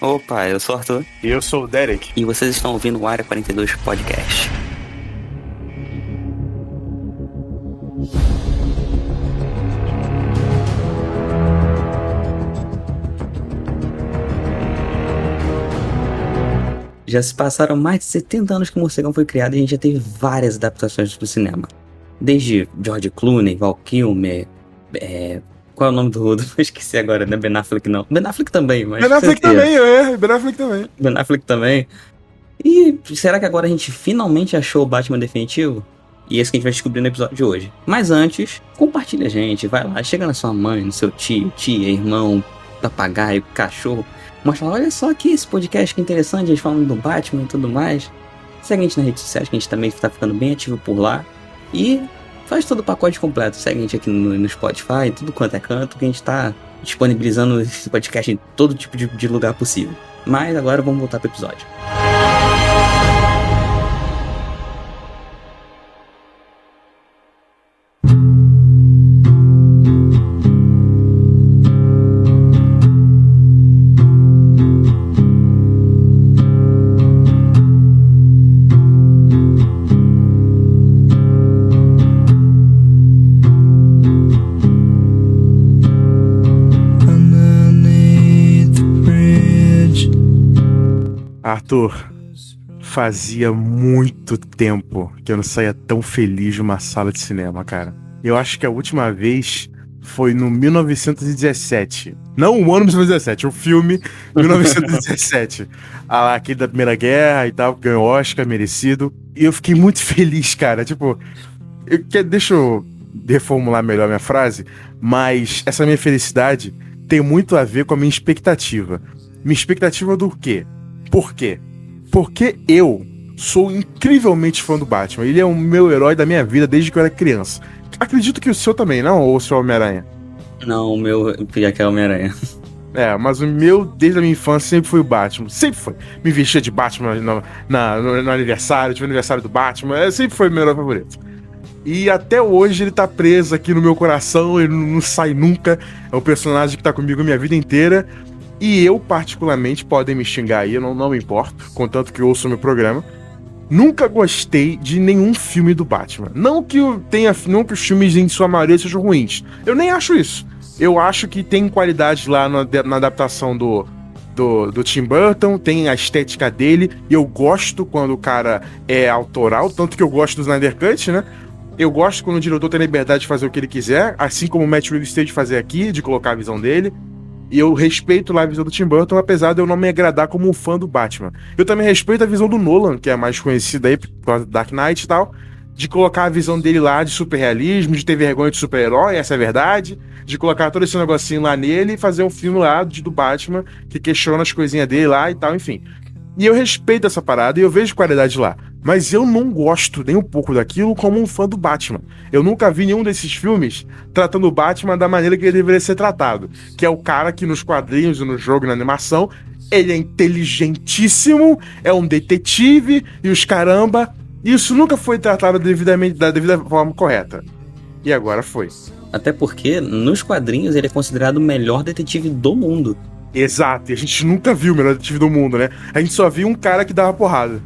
Opa, eu sou o Arthur. E eu sou o Derek. E vocês estão ouvindo o Área 42 Podcast. Já se passaram mais de 70 anos que o Morcegão foi criado e a gente já teve várias adaptações do cinema. Desde George Clooney, Val Kilmer, é, qual é o nome do, do esqueci agora, né? Ben Affleck não. Ben Affleck também, mas. Ben Affleck também, é. Ben Affleck também. Ben Affleck também. E será que agora a gente finalmente achou o Batman definitivo? E esse que a gente vai descobrir no episódio de hoje. Mas antes, compartilha a gente, vai lá, chega na sua mãe, no seu tio, tia, irmão, papagaio, cachorro. Mostra lá, olha só aqui esse podcast que interessante, a gente falando do Batman e tudo mais. Segue a gente nas redes sociais, que a gente também está ficando bem ativo por lá. E faz todo o pacote completo. Segue a gente aqui no, no Spotify, tudo quanto é canto, que a gente tá disponibilizando esse podcast em todo tipo de, de lugar possível. Mas agora vamos voltar pro episódio. Fazia muito tempo que eu não saía tão feliz de uma sala de cinema, cara. Eu acho que a última vez foi no 1917. Não o ano 1917, o filme 1917. ah, aquele da Primeira Guerra e tal, ganhou Oscar, merecido. E eu fiquei muito feliz, cara. Tipo, eu, deixa eu reformular melhor minha frase, mas essa minha felicidade tem muito a ver com a minha expectativa. Minha expectativa do quê? Por quê? Porque eu sou incrivelmente fã do Batman. Ele é o meu herói da minha vida desde que eu era criança. Acredito que o seu também, não? Ou o seu Homem-Aranha? Não, o meu já que é Homem-Aranha. É, mas o meu, desde a minha infância, sempre foi o Batman. Sempre foi. Me vestia de Batman no, na, no, no aniversário, tive aniversário do Batman. É, sempre foi o meu herói favorito. E até hoje ele tá preso aqui no meu coração, ele não, não sai nunca. É um personagem que tá comigo a minha vida inteira. E eu, particularmente, podem me xingar aí, eu não, não me importo, contanto que ouço o meu programa. Nunca gostei de nenhum filme do Batman. Não que eu tenha, não que os filmes em sua maioria sejam ruins. Eu nem acho isso. Eu acho que tem qualidade lá na, na adaptação do, do, do, Tim Burton, tem a estética dele, e eu gosto quando o cara é autoral, tanto que eu gosto do Snyder Cut, né? Eu gosto quando o diretor tem a liberdade de fazer o que ele quiser, assim como o Matt Reeves tem de fazer aqui, de colocar a visão dele. E eu respeito lá a visão do Tim Burton, apesar de eu não me agradar como um fã do Batman. Eu também respeito a visão do Nolan, que é mais conhecida aí por Dark Knight e tal, de colocar a visão dele lá de superrealismo, de ter vergonha de super-herói, essa é a verdade, de colocar todo esse negocinho lá nele e fazer um filme lá de, do Batman que questiona as coisinhas dele lá e tal, enfim. E eu respeito essa parada e eu vejo qualidade lá. Mas eu não gosto nem um pouco daquilo como um fã do Batman. Eu nunca vi nenhum desses filmes tratando o Batman da maneira que ele deveria ser tratado. Que é o cara que nos quadrinhos, no jogo, na animação, ele é inteligentíssimo, é um detetive e os caramba. Isso nunca foi tratado devidamente, da devida forma correta. E agora foi. Até porque, nos quadrinhos, ele é considerado o melhor detetive do mundo. Exato, e a gente nunca viu o melhor detetive do mundo, né? A gente só viu um cara que dava porrada.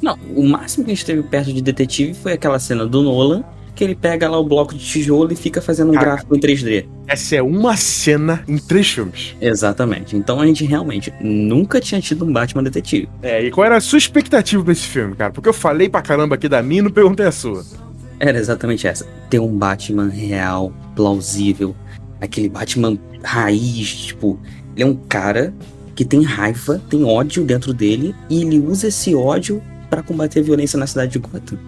Não, o máximo que a gente teve perto de detetive foi aquela cena do Nolan, que ele pega lá o bloco de tijolo e fica fazendo um Caraca, gráfico em 3D. Essa é uma cena em três filmes. Exatamente. Então a gente realmente nunca tinha tido um Batman detetive. É, e qual era a sua expectativa pra esse filme, cara? Porque eu falei pra caramba aqui da minha e não perguntei a sua. Era exatamente essa. Ter um Batman real, plausível. Aquele Batman raiz, tipo, ele é um cara que tem raiva, tem ódio dentro dele e ele usa esse ódio para combater a violência na cidade de Gotham.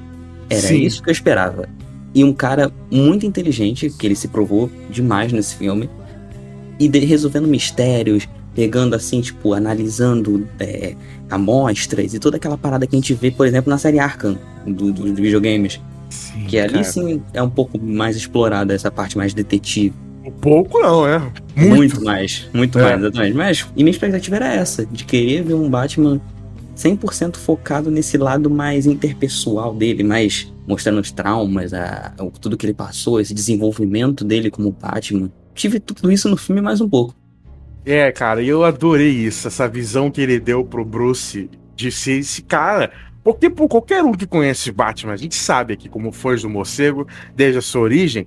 Era Sim. isso que eu esperava. E um cara muito inteligente, que ele se provou demais nesse filme, e de, resolvendo mistérios, pegando assim, tipo, analisando é, amostras e toda aquela parada que a gente vê, por exemplo, na série Arkham dos do, do videogames. Sim, que ali cara. sim é um pouco mais explorada essa parte mais detetive. Pouco não, é. Muito, muito mais, muito é. mais, exatamente. Mas, e minha expectativa era essa, de querer ver um Batman 100% focado nesse lado mais interpessoal dele, mais mostrando os traumas, a, a, tudo que ele passou, esse desenvolvimento dele como Batman. Tive tudo isso no filme mais um pouco. É, cara, eu adorei isso, essa visão que ele deu pro Bruce de ser esse cara. Porque, por qualquer um que conhece Batman, a gente sabe aqui como fãs do morcego, desde a sua origem,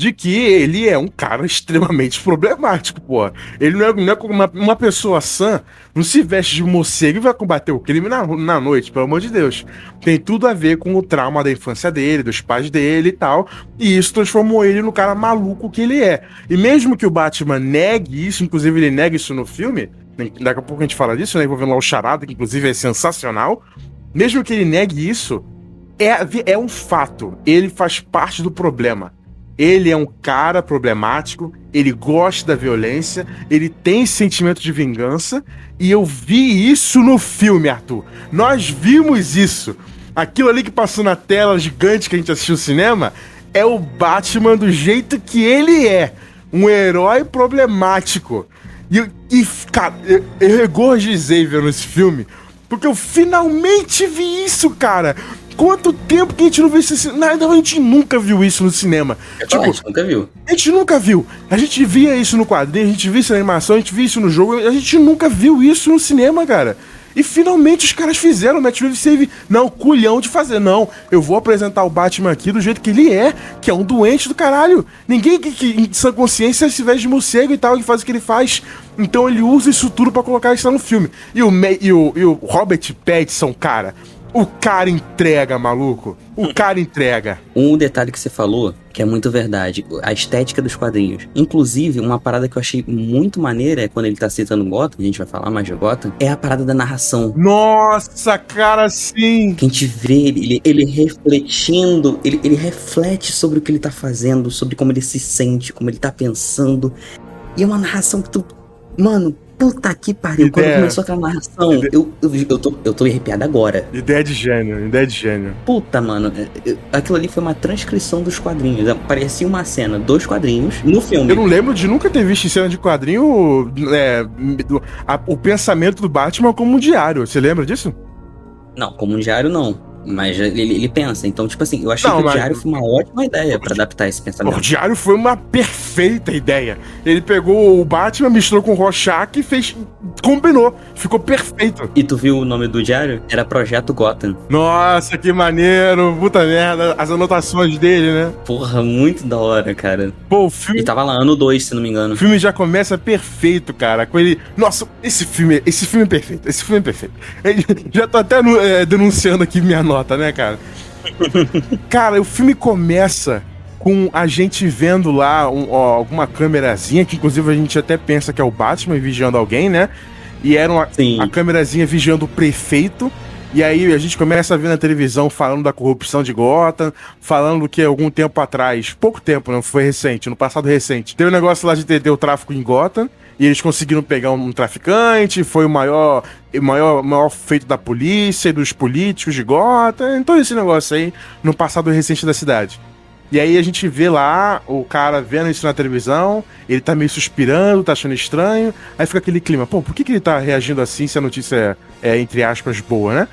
de que ele é um cara extremamente problemático, pô. Ele não é, não é uma, uma, pessoa sã, não se veste de morcego e vai combater o crime na, na noite, pelo amor de Deus. Tem tudo a ver com o trauma da infância dele, dos pais dele e tal, e isso transformou ele no cara maluco que ele é. E mesmo que o Batman negue isso, inclusive ele nega isso no filme, daqui a pouco a gente fala disso, né, envolvendo lá o Charada, que inclusive é sensacional, mesmo que ele negue isso, é, é um fato, ele faz parte do problema ele é um cara problemático, ele gosta da violência, ele tem sentimento de vingança, e eu vi isso no filme, Arthur. Nós vimos isso. Aquilo ali que passou na tela gigante que a gente assistiu no cinema é o Batman do jeito que ele é. Um herói problemático. E, e cara, eu, eu regozijei vendo esse filme, porque eu finalmente vi isso, cara. Quanto tempo que a gente não viu isso? Nada, a gente nunca viu isso no cinema. É tipo, a gente nunca viu. A gente nunca viu. A gente via isso no quadrinho, a gente via isso na animação, a gente via isso no jogo, a gente nunca viu isso no cinema, cara. E finalmente os caras fizeram o Matt Reeves teve, não, culhão de fazer. Não, eu vou apresentar o Batman aqui do jeito que ele é, que é um doente do caralho. Ninguém que, que em sã consciência se veste de morcego e tal, e faz o que ele faz. Então ele usa isso tudo para colocar isso lá no filme. E o, e o, e o Robert Pattinson, cara, o cara entrega, maluco. O cara entrega. Um detalhe que você falou, que é muito verdade, a estética dos quadrinhos. Inclusive, uma parada que eu achei muito maneira é quando ele tá citando Gotham, a gente vai falar mais de Gotham, é a parada da narração. Nossa, cara, sim! Que a gente vê ele, ele, refletindo, ele, ele reflete sobre o que ele tá fazendo, sobre como ele se sente, como ele tá pensando. E é uma narração que tu. Mano, Puta que pariu, ideia. quando começou aquela narração, ideia. eu, eu, eu, tô, eu tô arrepiado agora. Ideia de gênio, ideia de gênio. Puta, mano, é, aquilo ali foi uma transcrição dos quadrinhos. É, parecia uma cena dos quadrinhos no filme. Eu não lembro de nunca ter visto em cena de quadrinho é, o pensamento do Batman como um diário. Você lembra disso? Não, como um diário não. Mas ele, ele, pensa. Então, tipo assim, eu achei não, que o diário foi uma ótima ideia para adaptar esse pensamento. O diário foi uma perfeita ideia. Ele pegou o Batman, misturou com o Rorschach e fez. combinou. Ficou perfeito. E tu viu o nome do diário? Era Projeto Gotham. Nossa, que maneiro. Puta merda. As anotações dele, né? Porra, muito da hora, cara. Pô, o filme. E tava lá ano 2, se não me engano. O filme já começa perfeito, cara. Com ele. Nossa, esse filme. Esse filme é perfeito. Esse filme é perfeito. já tô até é, denunciando aqui minha nota, né, cara? cara, o filme começa com a gente vendo lá um, ó, alguma câmerazinha, que inclusive a gente até pensa que é o Batman vigiando alguém, né? E era uma, a câmerazinha vigiando o prefeito. E aí a gente começa a ver na televisão falando da corrupção de Gotham, falando que algum tempo atrás, pouco tempo, não foi recente, no passado recente, teve um negócio lá de ter, ter o tráfico em Gotham, e eles conseguiram pegar um, traficante, foi o maior, maior, maior feito da polícia e dos políticos de Gotham, todo esse negócio aí no passado recente da cidade. E aí a gente vê lá o cara vendo isso na televisão, ele tá meio suspirando, tá achando estranho, aí fica aquele clima, pô, por que, que ele tá reagindo assim se a notícia é, é entre aspas, boa, né?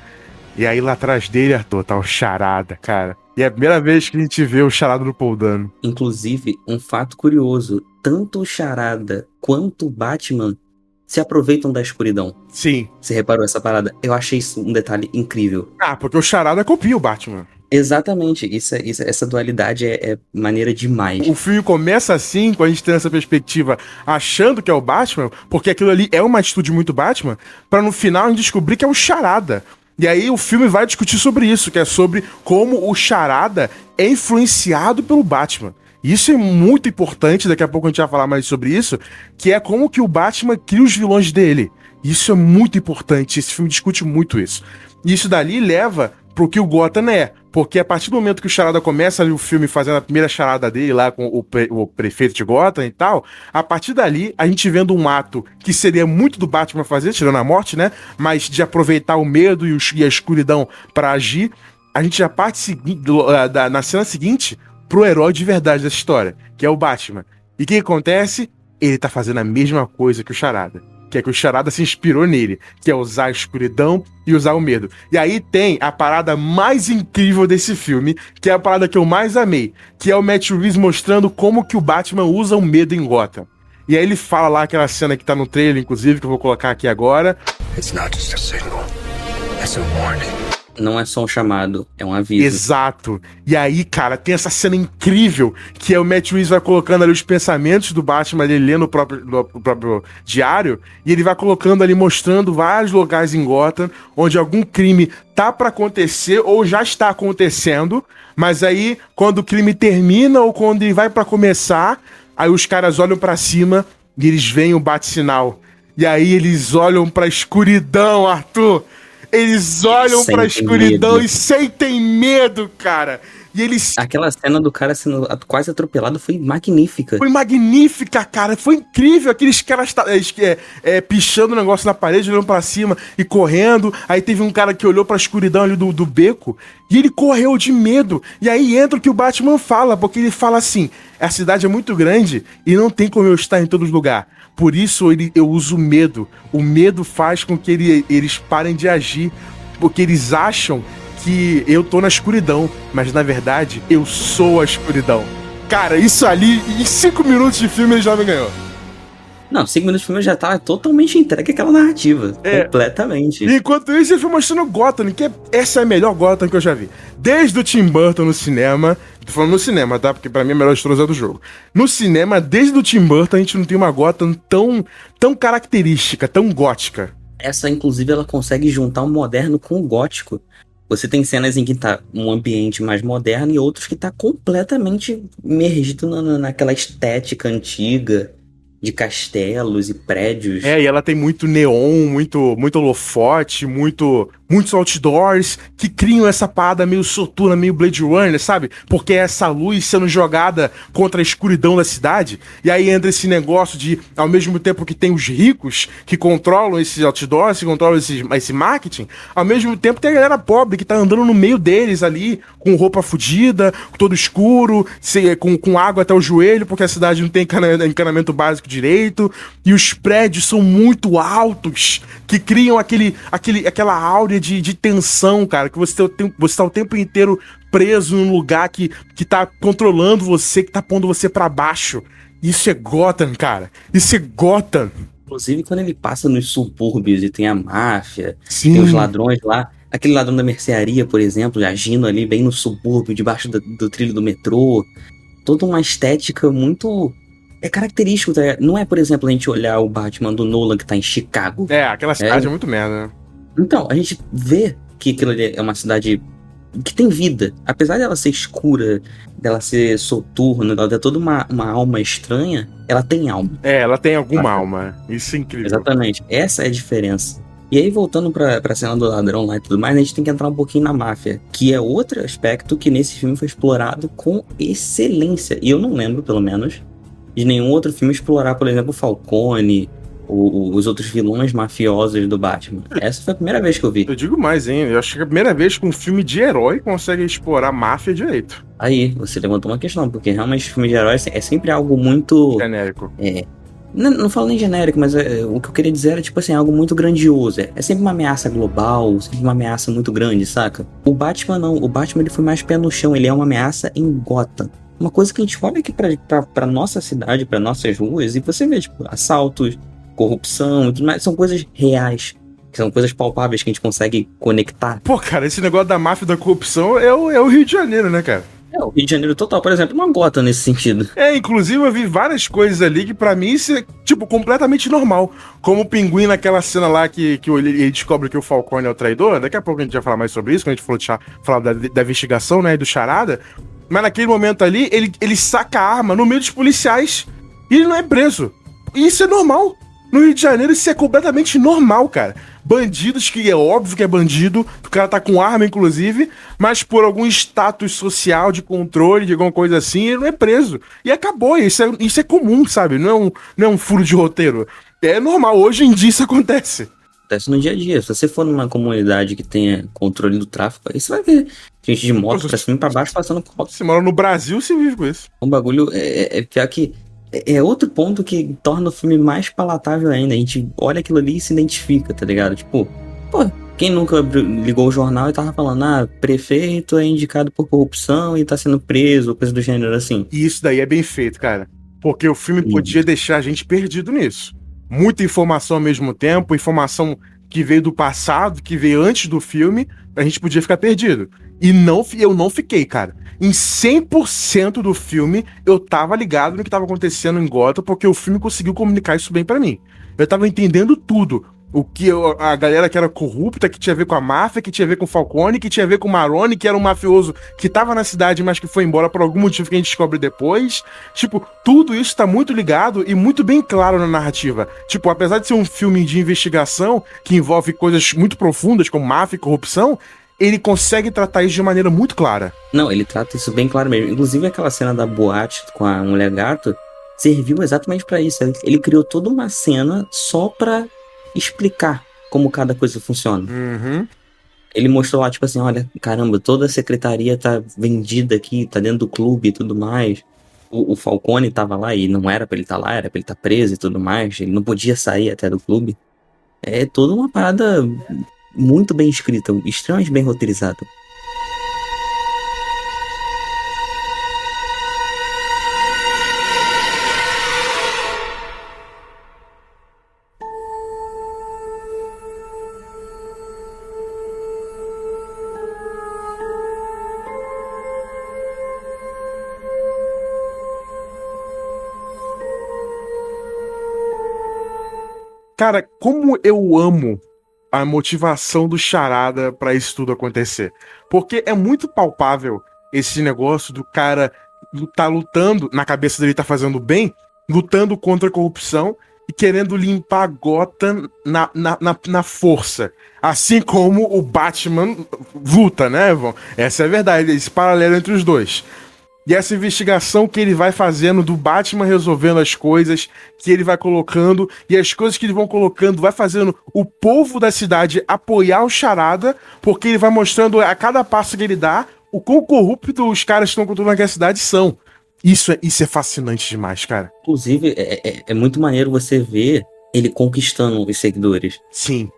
E aí lá atrás dele, Arthur, tá o charada, cara. E é a primeira vez que a gente vê o charada do Paul Dano. Inclusive, um fato curioso: tanto o charada quanto o Batman se aproveitam da escuridão. Sim. Você reparou essa parada? Eu achei isso um detalhe incrível. Ah, porque o charada copia o Batman. Exatamente, isso, é, isso, essa dualidade é, é, maneira demais. O filme começa assim, com a gente tendo essa perspectiva, achando que é o Batman, porque aquilo ali é uma atitude muito Batman, para no final a gente descobrir que é o Charada. E aí o filme vai discutir sobre isso, que é sobre como o Charada é influenciado pelo Batman. Isso é muito importante, daqui a pouco a gente vai falar mais sobre isso, que é como que o Batman cria os vilões dele. Isso é muito importante, esse filme discute muito isso. E isso dali leva pro que o Gotham é. Porque a partir do momento que o Charada começa o filme fazendo a primeira charada dele lá com o, pre o prefeito de Gotham e tal, a partir dali, a gente vendo um ato que seria muito do Batman fazer, tirando a morte, né? Mas de aproveitar o medo e, o, e a escuridão para agir, a gente já parte seguinte, na cena seguinte pro herói de verdade dessa história, que é o Batman. E o que acontece? Ele tá fazendo a mesma coisa que o Charada que é que o Charada se inspirou nele, que é usar a escuridão e usar o medo. E aí tem a parada mais incrível desse filme, que é a parada que eu mais amei, que é o Matt Reeves mostrando como que o Batman usa o medo em Gotham. E aí ele fala lá aquela cena que tá no trailer, inclusive, que eu vou colocar aqui agora. It's not just a signal, it's a warning não é só um chamado, é um aviso. Exato. E aí, cara, tem essa cena incrível que é o Matt Reeves vai colocando ali os pensamentos do Batman, ele lendo o próprio, próprio diário, e ele vai colocando ali, mostrando vários locais em Gotham onde algum crime tá para acontecer ou já está acontecendo, mas aí, quando o crime termina ou quando ele vai para começar, aí os caras olham para cima e eles veem o bate-sinal. E aí eles olham pra escuridão, Arthur. Eles olham sentem pra escuridão medo. e sentem medo, cara. E eles. Aquela cena do cara sendo quase atropelado foi magnífica. Foi magnífica, cara. Foi incrível. Aqueles caras é, é, pichando o negócio na parede, olhando para cima e correndo. Aí teve um cara que olhou pra escuridão ali do, do beco e ele correu de medo. E aí entra o que o Batman fala, porque ele fala assim: a cidade é muito grande e não tem como eu estar em todos os lugares. Por isso ele, eu uso medo. O medo faz com que ele, eles parem de agir, porque eles acham que eu tô na escuridão, mas na verdade eu sou a escuridão. Cara, isso ali, em cinco minutos de filme ele já me ganhou. Não, cinco minutos de filme já tá totalmente entregue aquela narrativa. É. Completamente. Enquanto isso, ele foi mostrando Gotham, que é, essa é a melhor Gotham que eu já vi. Desde o Tim Burton no cinema. Tô falando no cinema, tá? Porque pra mim é a melhor história do jogo. No cinema, desde o Tim Burton, a gente não tem uma Gotham tão, tão característica, tão gótica. Essa, inclusive, ela consegue juntar o moderno com o gótico. Você tem cenas em que tá um ambiente mais moderno e outros que tá completamente imergido na, naquela estética antiga de castelos e prédios. É, e ela tem muito neon, muito muito holofote, muito muitos outdoors que criam essa parada meio soturna, meio Blade Runner, sabe? Porque é essa luz sendo jogada contra a escuridão da cidade. E aí entra esse negócio de, ao mesmo tempo que tem os ricos que controlam esses outdoors, que controlam esse, esse marketing, ao mesmo tempo tem a galera pobre que tá andando no meio deles ali, com roupa fodida, todo escuro, com, com água até o joelho, porque a cidade não tem encanamento básico direito. E os prédios são muito altos, que criam aquele, aquele, aquela áurea de, de tensão, cara, que você, tem, você tá o tempo inteiro preso num lugar que, que tá controlando você, que tá pondo você para baixo. Isso é Gotham, cara. Isso é Gotham. Inclusive, quando ele passa nos subúrbios e tem a máfia, Sim. tem os ladrões lá. Aquele ladrão da mercearia, por exemplo, agindo ali bem no subúrbio, debaixo do, do trilho do metrô. Toda uma estética muito é característico, tá? não é, por exemplo, a gente olhar o Batman do Nolan que tá em Chicago. É, aquela cidade é, é muito merda, né? Então, a gente vê que aquilo ali é uma cidade que tem vida. Apesar dela ser escura, dela ser soturna, dela ter toda uma, uma alma estranha, ela tem alma. É, ela tem alguma alma. Isso é incrível. Exatamente. Essa é a diferença. E aí, voltando pra, pra cena do ladrão lá e tudo mais, a gente tem que entrar um pouquinho na máfia, que é outro aspecto que nesse filme foi explorado com excelência. E eu não lembro, pelo menos, de nenhum outro filme explorar, por exemplo, Falcone, o, os outros vilões mafiosos do Batman. Essa foi a primeira vez que eu vi. Eu digo mais, hein? Eu acho que é a primeira vez que um filme de herói consegue explorar máfia direito. Aí, você levantou uma questão, porque realmente filme de herói é sempre algo muito. Genérico. É. Não, não falo nem genérico, mas é, o que eu queria dizer era, tipo assim, algo muito grandioso. É, é sempre uma ameaça global, sempre uma ameaça muito grande, saca? O Batman não. O Batman ele foi mais pé no chão, ele é uma ameaça em Gotham. Uma coisa que a gente olha aqui pra nossa cidade, pra nossas ruas, e você vê, tipo, assaltos, corrupção e tudo mais, são coisas reais. São coisas palpáveis que a gente consegue conectar. Pô, cara, esse negócio da máfia da corrupção é o, é o Rio de Janeiro, né, cara? É, o Rio de Janeiro total, por exemplo, não gota nesse sentido. É, inclusive eu vi várias coisas ali que para mim isso é, tipo, completamente normal. Como o pinguim naquela cena lá que, que ele descobre que o Falcone é o traidor. Daqui a pouco a gente vai falar mais sobre isso, quando a gente for falar da, da investigação, né, e do charada. Mas naquele momento ali, ele, ele saca a arma no meio dos policiais e ele não é preso. E isso é normal. No Rio de Janeiro isso é completamente normal, cara. Bandidos, que é óbvio que é bandido, o cara tá com arma, inclusive, mas por algum status social de controle, de alguma coisa assim, ele não é preso. E acabou, isso é, isso é comum, sabe? Não é, um, não é um furo de roteiro. É normal, hoje em dia isso acontece. Acontece no dia a dia. Se você for numa comunidade que tenha controle do tráfico, aí você vai ver gente de moto Nossa, pra cima e pra baixo passando moto. Você mora no Brasil, você vive com isso. Um bagulho é, é, é pior que é, é outro ponto que torna o filme mais palatável ainda. A gente olha aquilo ali e se identifica, tá ligado? Tipo, pô, quem nunca ligou o jornal e tava falando, ah, prefeito é indicado por corrupção e tá sendo preso, coisa do gênero assim. E isso daí é bem feito, cara. Porque o filme podia deixar a gente perdido nisso. Muita informação ao mesmo tempo, informação que veio do passado, que veio antes do filme, a gente podia ficar perdido. E não, eu não fiquei, cara. Em 100% do filme, eu tava ligado no que tava acontecendo em Gotham, porque o filme conseguiu comunicar isso bem pra mim. Eu tava entendendo tudo. O que a galera que era corrupta, que tinha a ver com a máfia, que tinha a ver com o Falcone, que tinha a ver com o Maroni, que era um mafioso que tava na cidade, mas que foi embora por algum motivo que a gente descobre depois. Tipo, tudo isso tá muito ligado e muito bem claro na narrativa. Tipo, apesar de ser um filme de investigação que envolve coisas muito profundas como máfia e corrupção, ele consegue tratar isso de maneira muito clara. Não, ele trata isso bem claro mesmo. Inclusive aquela cena da boate com a mulher gato serviu exatamente pra isso. Ele, criou toda uma cena só pra explicar como cada coisa funciona. Uhum. Ele mostrou lá, tipo assim, olha, caramba, toda a secretaria tá vendida aqui, tá dentro do clube e tudo mais. O, o Falcone tava lá e não era pra ele estar lá, era pra ele estar preso e tudo mais. Ele não podia sair até do clube. É toda uma parada muito bem escrita, extremamente bem roteirizada. Cara, como eu amo a motivação do Charada pra isso tudo acontecer. Porque é muito palpável esse negócio do cara tá lutando, na cabeça dele tá fazendo bem, lutando contra a corrupção e querendo limpar Gotham na, na, na, na força. Assim como o Batman luta, né, Evan? Essa é a verdade, esse paralelo entre os dois. E essa investigação que ele vai fazendo do Batman resolvendo as coisas que ele vai colocando e as coisas que ele vão colocando vai fazendo o povo da cidade apoiar o Charada, porque ele vai mostrando a cada passo que ele dá o quão corrupto os caras que estão controlando aquela cidade são. Isso é, isso é fascinante demais, cara. Inclusive, é, é- é muito maneiro você ver ele conquistando os seguidores. Sim.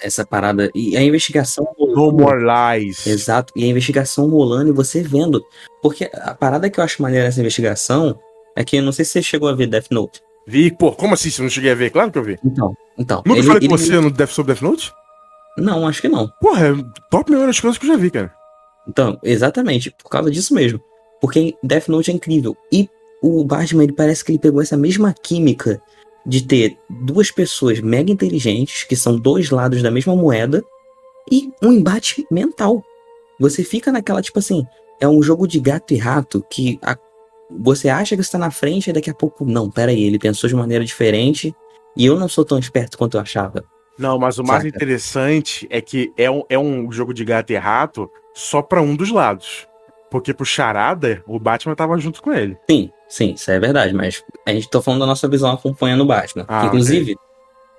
Essa, parada. E a investigação. No More Lies. Exato. E a investigação rolando e você vendo. Porque a parada que eu acho maneira nessa investigação é que eu não sei se você chegou a ver Death Note. Vi, pô, como assim? Você não cheguei a ver? Claro que eu vi. Então, então. Nunca ele- falei com ele- você no Death sobre Death Note? Não, acho que não. Porra, é top melhores coisas que eu já vi, cara. Então, exatamente, por causa disso mesmo. Porque Death Note é incrível. E o Batman, ele parece que ele pegou essa mesma química de ter duas pessoas mega inteligentes, que são dois lados da mesma moeda, e um embate mental. Você fica naquela, tipo assim, é um jogo de gato e rato que a- você acha que está na frente e daqui a pouco, não, peraí, ele pensou de maneira diferente e eu não sou tão esperto quanto eu achava. Não, mas o mais Saca. interessante é que é um, é um jogo de gato e rato só pra um dos lados. Porque pro Charada, o Batman tava junto com ele. Sim, sim, isso é verdade, mas a gente tá falando da nossa visão acompanhando o Batman. Ah, que, inclusive,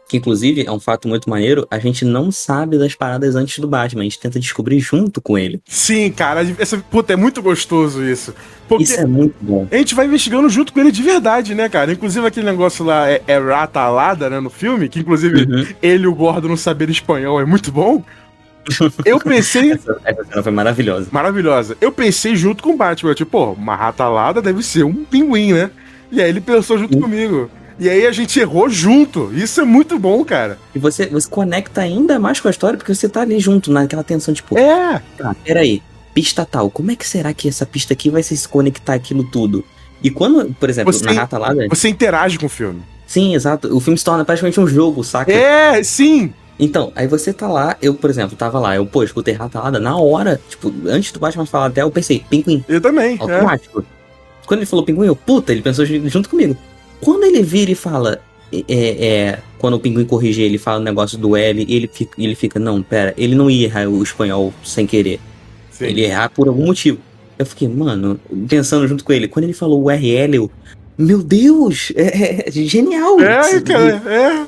que inclusive é um fato muito maneiro, a gente não sabe das paradas antes do Batman, a gente tenta descobrir junto com ele. Sim, cara, essa, puta, é muito gostoso isso. Porque Isso é muito bom. a gente vai investigando junto com ele de verdade, né, cara? Inclusive aquele negócio lá é, é rata alada, né, no filme, que inclusive Uhum. ele e o Gordon não saber espanhol é muito bom. Eu pensei Essa, essa cena foi maravilhosa. maravilhosa. Eu pensei junto com o Batman, tipo, pô, uma rata alada deve ser um pinguim, né? E aí ele pensou junto comigo. E aí a gente errou junto. Isso é muito bom, cara. E você, você conecta ainda mais com a história porque você tá ali junto, naquela tensão, tipo, É. tá, peraí, pista tal, como é que será que essa pista aqui vai se conectar aquilo tudo? E quando, por exemplo, Você- na Rata Lada, Você interage com o filme. sim, exato, o filme se torna praticamente um jogo, saca? É, sim. Então, aí você tá lá, eu, por exemplo, tava lá, eu, pô, escutei ratalada, na hora, tipo, antes do Batman falar até, eu pensei, pinguim, Eu também. É. automático. Quando ele falou pinguim, eu, puta, ele pensou ju- junto comigo. Quando ele vira e fala, é, é, quando o pinguim corrige ele, fala o negócio do L, e ele fica, ele fica, não, pera, ele não ia errar o espanhol sem querer, Sim. ele ia errar por algum motivo. Eu fiquei, mano, pensando junto com ele, quando ele falou o RL, eu, meu Deus, é, é genial. É, cara, é.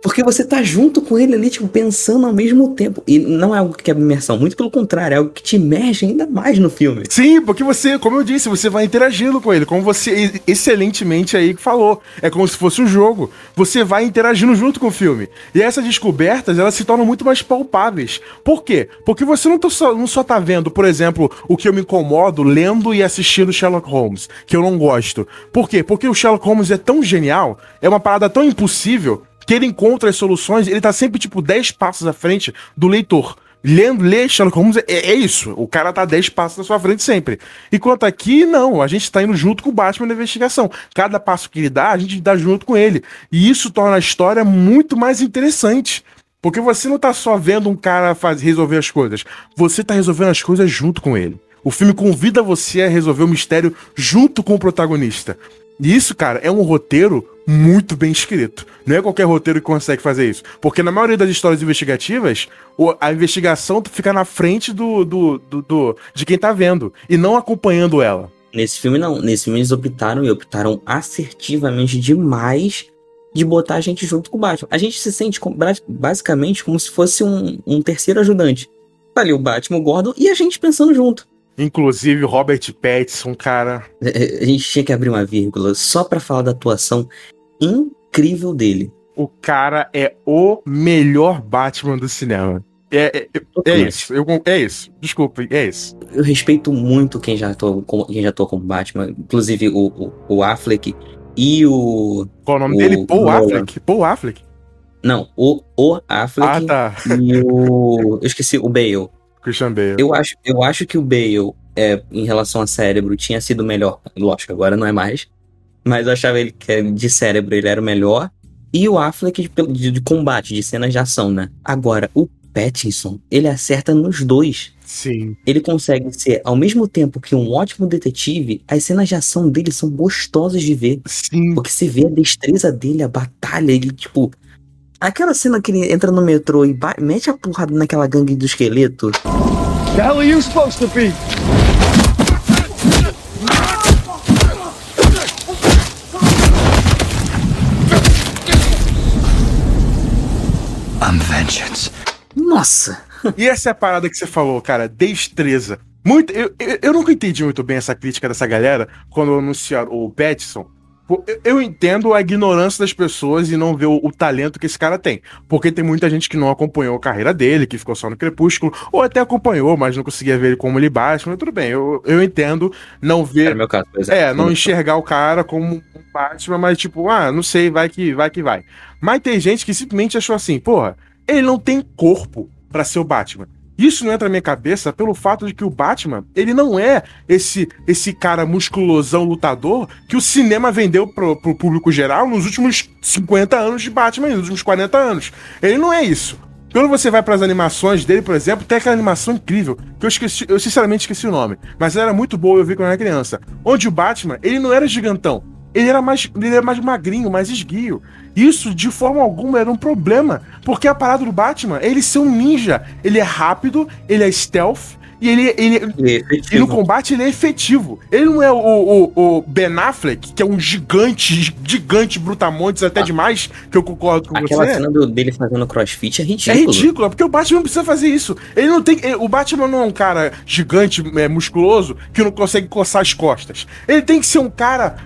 Porque você tá junto com ele ali, tipo, pensando ao mesmo tempo. E não é algo que é imersão, muito pelo contrário, é algo que te imerge ainda mais no filme. Sim, porque você, como eu disse, você vai interagindo com ele, como você excelentemente aí falou. É como se fosse um jogo. Você vai interagindo junto com o filme. E essas descobertas, elas se tornam muito mais palpáveis. Por quê? Porque você não, só, não só tá vendo, por exemplo, o que eu me incomodo lendo e assistindo Sherlock Holmes, que eu não gosto. Por quê? Porque o Sherlock Holmes é tão genial, é uma parada tão impossível, que ele encontra as soluções, ele tá sempre, tipo, 10 passos à frente do leitor. Lendo, ler Sherlock Holmes é, é, isso. O cara tá 10 passos na sua frente sempre. Enquanto aqui, não. A gente tá indo junto com o Batman na investigação. Cada passo que ele dá, a gente dá junto com ele. E isso torna a história muito mais interessante. Porque você não tá só vendo um cara faz, resolver as coisas. Você tá resolvendo as coisas junto com ele. O filme convida você a resolver o mistério junto com o protagonista. Isso, cara, é um roteiro muito bem escrito. Não é qualquer roteiro que consegue fazer isso. Porque na maioria das histórias investigativas, a investigação fica na frente do, do, do, do de quem tá vendo e não acompanhando ela. Nesse filme, não. Nesse filme eles optaram e optaram assertivamente demais de botar a gente junto com o Batman. A gente se sente basicamente como se fosse um, um terceiro ajudante. Tá ali o Batman, o Gordon e a gente pensando junto. Inclusive, Robert Pattinson, cara. É, é, a gente tinha que abrir uma vírgula só para falar da atuação incrível dele. O cara é o melhor Batman do cinema. É, é, é isso, eu, é isso. Desculpe, é isso. Eu respeito muito quem já atuou, quem já atuou como Batman, inclusive o, o, o Affleck e o. Qual o nome o, dele? Paul Affleck? Paul Affleck? Não, o, o Affleck ah, tá. e o. Eu esqueci, o Bale. Christian Bale. Eu acho, eu acho que o Bale, é, em relação a cérebro, tinha sido melhor. Lógico, agora não é mais. Mas eu achava ele que de cérebro ele era o melhor. E o Affleck de, de, de combate, de cenas de ação, né? Agora, o Pattinson, ele acerta nos dois. Sim. Ele consegue ser, ao mesmo tempo que um ótimo detetive, as cenas de ação dele são gostosas de ver. Sim. Porque você vê a destreza dele, a batalha, ele, tipo, Aquela cena que ele entra no metrô e mete a porrada naquela gangue do esqueleto. The hell are you supposed to be? I'm vengeance. Nossa! E essa é a parada que você falou, cara, destreza. Muito, eu, eu, eu nunca entendi muito bem essa crítica dessa galera quando anunciaram o Petson eu entendo a ignorância das pessoas e não ver o, o, talento que esse cara tem. Porque tem muita gente que não acompanhou a carreira dele, que ficou só no Crepúsculo, ou até acompanhou, mas não conseguia ver ele como ele Batman. Tudo bem, eu, eu entendo não ver. meu caso, é, não enxergar o cara como um Batman, mas tipo, ah, não sei, vai que vai que vai. Mas tem gente que simplesmente achou assim, porra, ele não tem corpo para ser o Batman. Isso não entra na minha cabeça pelo fato de que o Batman, ele não é esse esse cara musculosão lutador que o cinema vendeu pro, pro público geral nos últimos 50 anos de Batman, nos últimos 40 anos. Ele não é isso. Quando você vai para as animações dele, por exemplo, tem aquela animação incrível, que eu esqueci, eu sinceramente esqueci o nome, mas ela era muito boa, eu vi quando eu era criança. Onde o Batman, ele não era gigantão, ele era mais, ele era mais magrinho, mais esguio. Isso, de forma alguma, era um problema. Porque a parada do Batman ele ser um ninja. Ele é rápido, ele é stealth, e ele, ele, ele é e no combate ele é efetivo. Ele não é o, o, o, Ben Affleck, que é um gigante, gigante brutamontes até ah. demais, que eu concordo com Aquela você. Aquela cena dele fazendo crossfit é ridículo. É ridículo, porque o Batman não precisa fazer isso. Ele não tem. O Batman não é um cara gigante, é, musculoso, que não consegue coçar as costas. Ele tem que ser um cara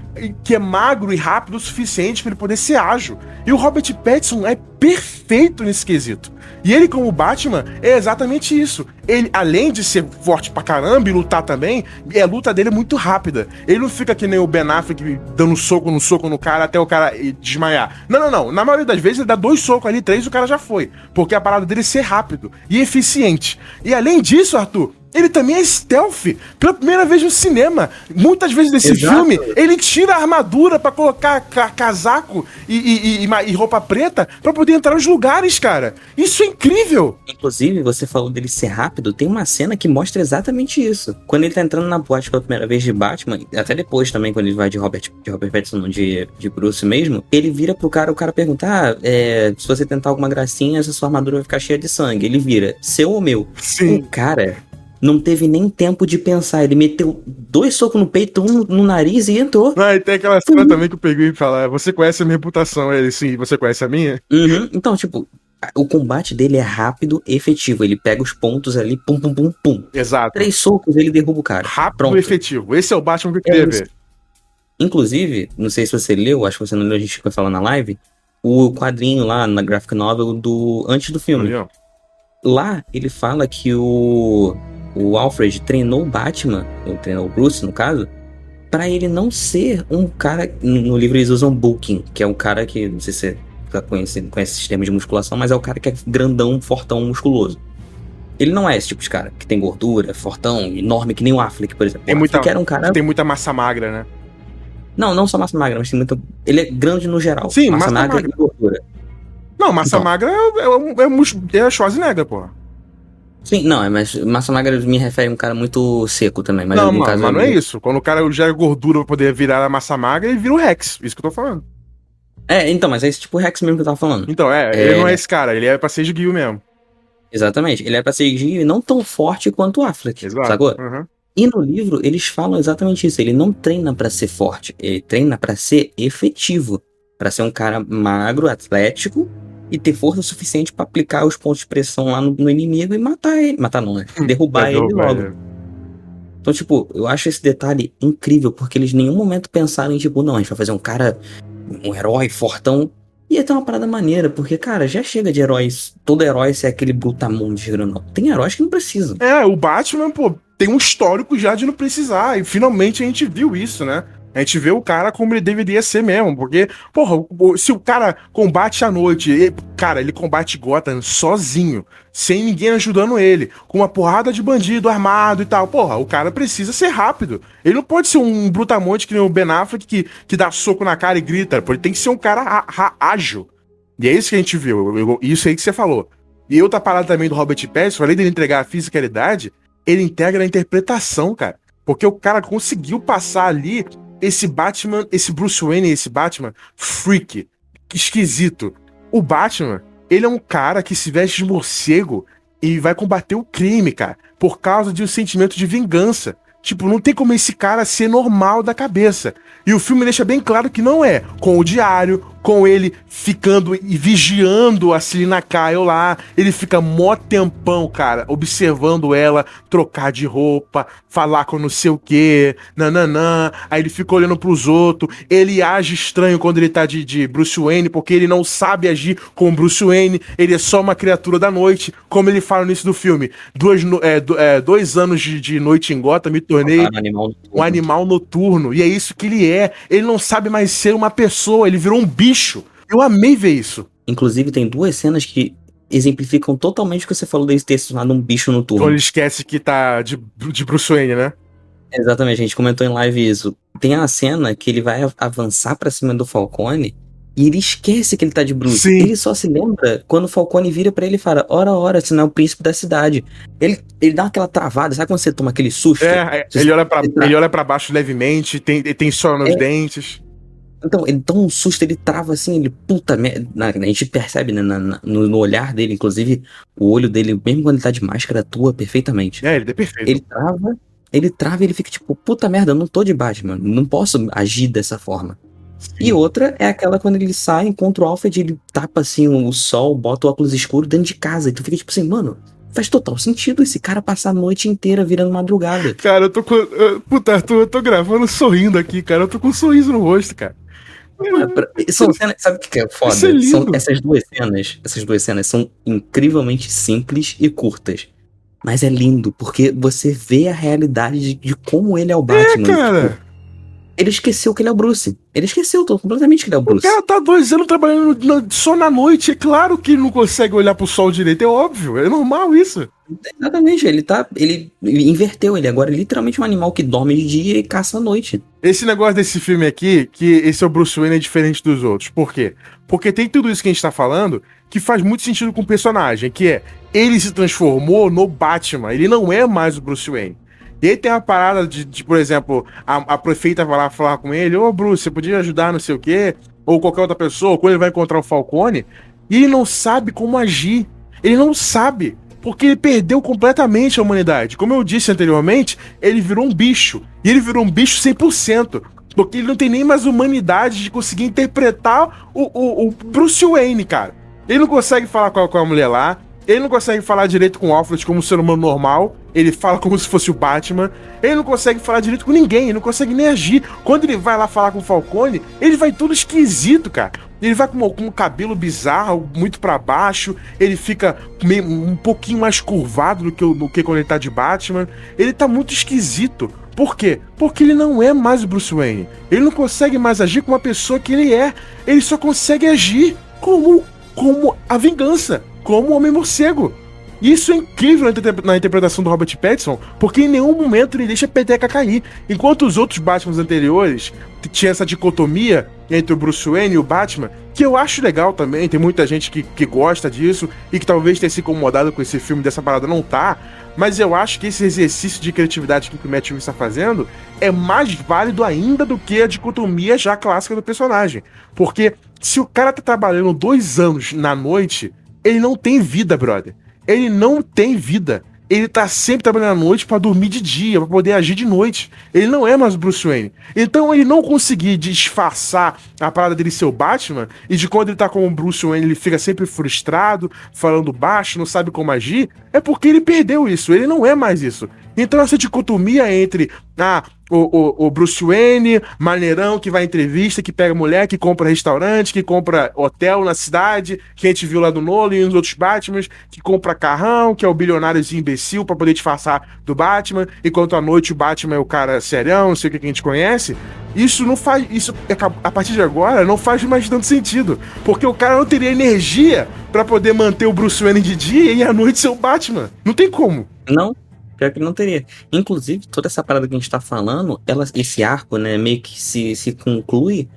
que é magro e rápido o suficiente para ele poder ser ágil. E o Robert Pattinson é perfeito nesse quesito. E ele, como Batman, é exatamente isso. Ele, além de ser forte pra caramba e lutar também, a luta dele é muito rápida. Ele não fica que nem o Ben Affleck dando soco no soco no cara até o cara desmaiar. Não, não, não. Na maioria das vezes ele dá dois socos ali, três, o cara já foi. Porque a parada dele é ser rápido e eficiente. E além disso, Arthur, ele também é stealth. Pela primeira vez no cinema. Muitas vezes nesse Exato. filme, ele tira a armadura para colocar ca casaco e, e, e, e, roupa preta para poder entrar nos lugares, cara. Isso é incrível. Inclusive, você falou dele ser rápido. Tem uma cena que mostra exatamente isso. Quando ele tá entrando na boate pela primeira vez de Batman, até depois também, quando ele vai de Robert, de Robert Pattinson, de, de Bruce mesmo, ele vira pro cara, o cara pergunta: ah, é, se você tentar alguma gracinha, essa sua armadura vai ficar cheia de sangue. Ele vira, seu ou meu? Sim. O cara Não teve nem tempo de pensar. Ele meteu dois socos no peito, um no, nariz e entrou. Ah, e tem aquela cena também que eu peguei e falar: Você conhece a minha reputação? Ele, sim, você conhece a minha? Uhum. Então, tipo, o combate dele é rápido e efetivo. Ele pega os pontos ali, pum, pum, pum, pum. Exato. Três socos, ele derruba o cara. Rápido Pronto. e efetivo. Esse é o Batman que eu queria É. Inclusive, não sei se você leu, acho que você não leu, a gente foi falar na live, o quadrinho lá na graphic novel do antes do filme. Lá ele fala que o o Alfred treinou o Batman, ou treinou o Bruce no caso, pra ele não ser um cara no livro eles usam bulking, que é um cara que não sei se você tá conhece esses termos de musculação, mas é o cara que é grandão, fortão, musculoso. Ele não é esse tipo de cara que tem gordura, fortão, enorme que nem o Affleck, por exemplo. Tem muita- Affleck era um cara Tem muita massa magra, né? não, não só massa magra, mas tem muita. Ele é grande no geral. Sim, massa, massa magra, magra. e gordura. Não, massa Então. magra é, é, um- é, é Schwarzenegger, pô. Sim, não, é, mas massa magra me refere a um cara muito seco também. Mas não, no mano, mas não é isso. Quando o cara é gordura pra poder virar a massa magra, ele vira o Rex. Isso que eu tô falando. É, então, mas é esse tipo Rex mesmo que eu tava falando. Então, é, É. ele não é esse cara, ele é pra ser de Gil mesmo. Exatamente. Ele é pra ser Gio e não tão forte quanto o Affleck. Exato. Sacou? Uhum. E no livro eles falam exatamente isso. Ele não treina pra ser forte, ele treina pra ser efetivo, Pra ser um cara magro, atlético e ter força suficiente pra aplicar os pontos de pressão lá no, no inimigo e matar ele, matar não, né? Derrubar Vai ele derrubar logo. ele. Então, tipo, eu acho esse detalhe incrível, porque eles em nenhum momento pensaram em, tipo, não, a gente vai fazer um cara, um herói fortão. E ter uma parada maneira, porque, cara, já chega de heróis, todo herói ser aquele brutamonte grandão. Tem heróis que não precisam. É, o Batman, pô, tem um histórico já de não precisar. E finalmente a gente viu isso, né? A gente vê o cara como ele deveria ser mesmo. Porque, porra, se o cara combate à noite, e- cara, ele combate Gotham sozinho, sem ninguém ajudando ele, com uma porrada de bandido armado e tal. Porra, o cara precisa ser rápido. Ele não pode ser um brutamonte que nem o Ben Affleck que, que dá soco na cara e grita. Pô, ele tem que ser um cara ágil. E é isso que a gente viu. Isso aí que você falou. E outra parada também do Robert Pattinson, além dele entregar a fisicalidade, ele integra a interpretação, cara. Porque o cara conseguiu passar ali esse Batman, esse Bruce Wayne, esse Batman freak, esquisito. O Batman, ele é um cara que se veste de morcego e vai combater o crime, cara, por causa de um sentimento de vingança. Tipo, não tem como esse cara ser normal da cabeça. E o filme deixa bem claro que não é. Com o diário, com ele ficando e vigiando a Selina Kyle lá. Ele fica mó tempão, cara, observando ela trocar de roupa, falar com não sei o quê, nananã. Aí ele fica olhando pros outros. Ele age estranho quando ele tá de, de Bruce Wayne, porque ele não sabe agir com Bruce Wayne. Ele é só uma criatura da noite, como ele fala no início do filme. No- é, do- é, dois anos de, de noite em Gotham me tornei Cara, animal um animal noturno. E é isso que ele é. Ele não sabe mais ser uma pessoa, ele virou um bicho. Eu amei ver isso. Inclusive, tem duas cenas que exemplificam totalmente o que você falou dele ter se tornado um bicho Quando noturno. ele esquece que tá de, de Bruce Wayne, né? Exatamente, a gente comentou em live isso. Tem a cena que ele vai av- avançar pra cima do Falcone e ele esquece que ele tá de Bruce. Sim. Ele só se lembra quando o Falcone vira pra ele e fala: Ora, ora, se não é o príncipe da cidade. Ele, ele dá aquela travada, sabe quando você toma aquele susto? É, é, ele olha pra, ele olha pra baixo levemente, tem, tem sol nos É. dentes. Então, ele toma um susto, ele trava assim, ele, puta merda. A gente percebe, né, na- na- no, no olhar dele, inclusive, o olho dele, mesmo quando ele tá de máscara, atua perfeitamente. É, ele é perfeito. Ele trava, ele trava e ele fica tipo, puta merda, eu não tô de Batman, não posso agir dessa forma. E outra é aquela quando ele sai, encontra o Alfred, ele tapa assim o sol, bota o óculos escuro dentro de casa. E tu fica tipo assim, mano, faz total sentido esse cara passar a noite inteira virando madrugada. Cara, eu tô com. Puta, Arthur, eu tô gravando sorrindo aqui, cara. Eu tô com um sorriso no rosto, cara. É São cenas, sabe o que é foda? É. São essas duas cenas, essas duas cenas são incrivelmente simples e curtas. Mas é lindo, porque você vê a realidade de, de como ele é o Batman. cara. Tipo, ele esqueceu que ele é o Bruce. Ele esqueceu completamente que ele é o O Bruce. cara tá dois anos trabalhando na- só na noite. É claro que ele não consegue olhar pro sol direito. É óbvio. É normal isso. Exatamente, ele tá. Ele inverteu, ele agora é literalmente um animal que dorme de dia e caça à noite. Esse negócio desse filme aqui, que esse é o Bruce Wayne, é diferente dos outros. Por quê? Porque tem tudo isso que a gente tá falando que faz muito sentido com o personagem, que é ele se transformou no Batman. Ele não é mais o Bruce Wayne. E aí tem uma parada de, de, por exemplo, a, a prefeita vai lá falar com ele, ô Bruce, você podia ajudar não sei o quê, ou qualquer outra pessoa, quando ele vai encontrar o Falcone, e ele não sabe como agir. Ele não sabe. Porque ele perdeu completamente a humanidade. Como eu disse anteriormente, ele virou um bicho. E ele virou um bicho 100%. Porque ele não tem nem mais humanidade de conseguir interpretar o, o, o Bruce Wayne, cara. Ele não consegue falar com a, com a mulher lá. Ele não consegue falar direito com o Alfred como um ser humano normal. Ele fala como se fosse o Batman. Ele não consegue falar direito com ninguém. Ele não consegue nem agir. Quando ele vai lá falar com o Falcone, ele vai tudo esquisito, cara. Ele vai com, com um cabelo bizarro, muito para baixo. Ele fica meio, um pouquinho mais curvado do que, do que quando ele tá de Batman. Ele tá muito esquisito. Por quê? Porque ele não é mais o Bruce Wayne. Ele não consegue mais agir como a pessoa que ele é. Ele só consegue agir como, como a vingança, como o Homem-Morcego. Isso é incrível na, interpretação do Robert Pattinson, porque em nenhum momento ele deixa a peteca cair. Enquanto os outros Batmans anteriores tinha essa dicotomia entre o Bruce Wayne e o Batman, que eu acho legal também, tem muita gente que, que gosta disso e que talvez tenha se incomodado com esse filme dessa parada não tá, mas eu acho que esse exercício de criatividade que o Matt Reeves está fazendo é mais válido ainda do que a dicotomia já clássica do personagem. Porque se o cara tá trabalhando dois anos na noite, ele não tem vida, brother ele não tem vida. Ele tá sempre trabalhando à noite para dormir de dia, para poder agir de noite. Ele não é mais Bruce Wayne. Então ele não conseguir disfarçar a parada dele ser o Batman, e de quando ele tá como Bruce Wayne, ele fica sempre frustrado, falando baixo, não sabe como agir, é porque ele perdeu isso. Ele não é mais isso. Então essa dicotomia entre ah, o, o, o, Bruce Wayne, maneirão, que vai em entrevista, que pega mulher, que compra restaurante, que compra hotel na cidade, que a gente viu lá do Nolan e nos outros Batmans, que compra carrão, que é o bilionáriozinho imbecil para poder disfarçar do Batman, enquanto à noite o Batman é o cara serião, não sei o que a gente conhece. Isso não faz. Isso, a partir de agora, não faz mais tanto sentido. Porque o cara não teria energia para poder manter o Bruce Wayne de dia e à noite ser o Batman. Não tem como. Não, Pior que não teria. Inclusive, toda essa parada que a gente tá falando, ela, esse arco, né, meio que se, se conclui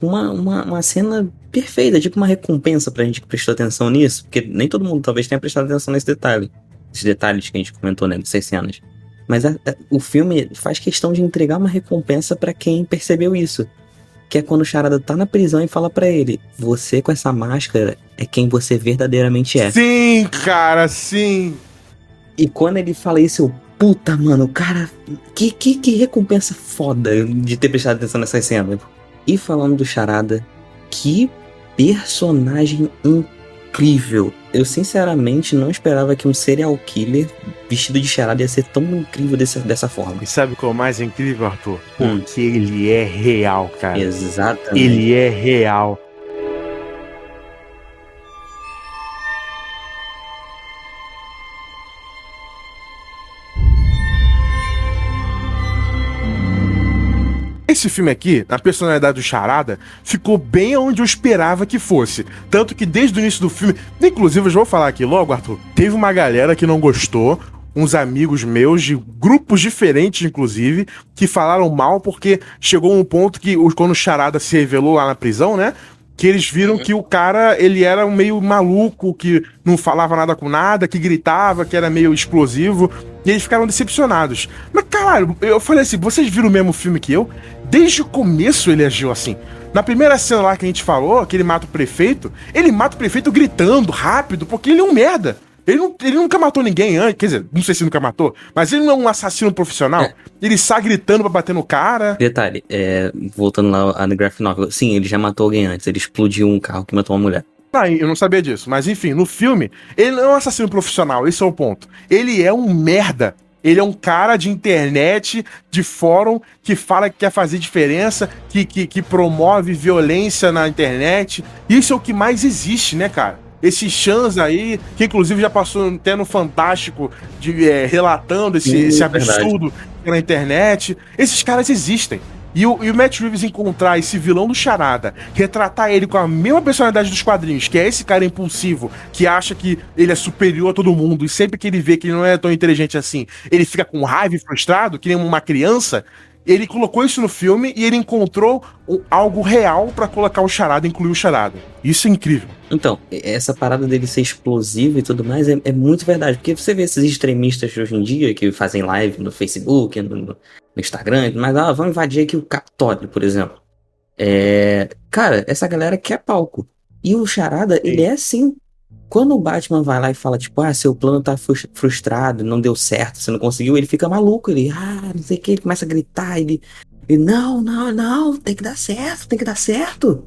uma, uma, uma cena perfeita, tipo uma recompensa pra gente que prestou atenção nisso, porque nem todo mundo talvez tenha prestado atenção nesse detalhe. Esses detalhes que a gente comentou, né, dessas cenas. Mas a, a, o filme faz questão de entregar uma recompensa para quem percebeu isso. Que é quando o Charada tá na prisão e fala para ele: Você com essa máscara é quem você verdadeiramente é. Sim, cara, sim. E quando ele fala isso, eu, puta, mano, cara, que, que, que recompensa foda de ter prestado atenção nessa cena. E falando do Charada, que personagem incrível. Eu sinceramente não esperava que um serial killer vestido de charada ia ser tão incrível desse, dessa forma. E sabe qual é o mais incrível, Arthur? Hum. Porque hum. ele é real, cara. Exatamente. Ele é real. Esse filme aqui, a personalidade do Charada, ficou bem onde eu esperava que fosse. Tanto que desde o início do filme, inclusive eu já vou falar aqui logo, Arthur, teve uma galera que não gostou, uns amigos meus, de grupos diferentes, inclusive, que falaram mal porque chegou um ponto que, quando o Charada se revelou lá na prisão, né? que eles viram que o cara, ele era um meio maluco, que não falava nada com nada, que gritava, que era meio explosivo, e eles ficaram decepcionados. Mas, caralho, eu falei assim, vocês viram o mesmo filme que eu? Desde o começo ele agiu assim. Na primeira cena lá que a gente falou, que ele mata o prefeito, ele mata o prefeito gritando, rápido, porque ele é um merda. Ele, não, ele nunca matou ninguém antes. Quer dizer, não sei se nunca matou, mas ele não é um assassino profissional. É. Ele sai gritando pra bater no cara. Detalhe, é, voltando lá a Graphic Novel. Sim, ele já matou alguém antes. Ele explodiu um carro que matou uma mulher. Ah, eu não sabia disso. Mas enfim, no filme, ele não é um assassino profissional, esse é o ponto. Ele é um merda. Ele é um cara de internet, de fórum, que fala que quer fazer diferença, que, que, que promove violência na internet. Isso é o que mais existe, né, cara? esses chans aí, que inclusive já passou até no Fantástico, de, é, relatando esse, Sim, esse absurdo na internet. Esses caras existem. E o, e o Matt Reeves encontrar esse vilão do Charada, retratar ele com a mesma personalidade dos quadrinhos, que é esse cara impulsivo, que acha que ele é superior a todo mundo, e sempre que ele vê que ele não é tão inteligente assim, ele fica com raiva e frustrado, que nem uma criança, ele colocou isso no filme e ele encontrou algo real para colocar o charada, incluir o charada. Isso é incrível. Então, essa parada dele ser explosivo e tudo mais é, é muito verdade. Porque você vê esses extremistas hoje em dia que fazem live no Facebook, no, no Instagram, mas ah, vamos invadir aqui o Capitólio, por exemplo. É, cara, essa galera quer palco. E o Charada, Sim. ele é assim. Quando o Batman vai lá e fala, tipo, ah, seu plano tá frustrado, não deu certo, você não conseguiu, ele fica maluco, ele, ah, não sei o que, ele começa a gritar, ele, ele, não, não, não, tem que dar certo, tem que dar certo.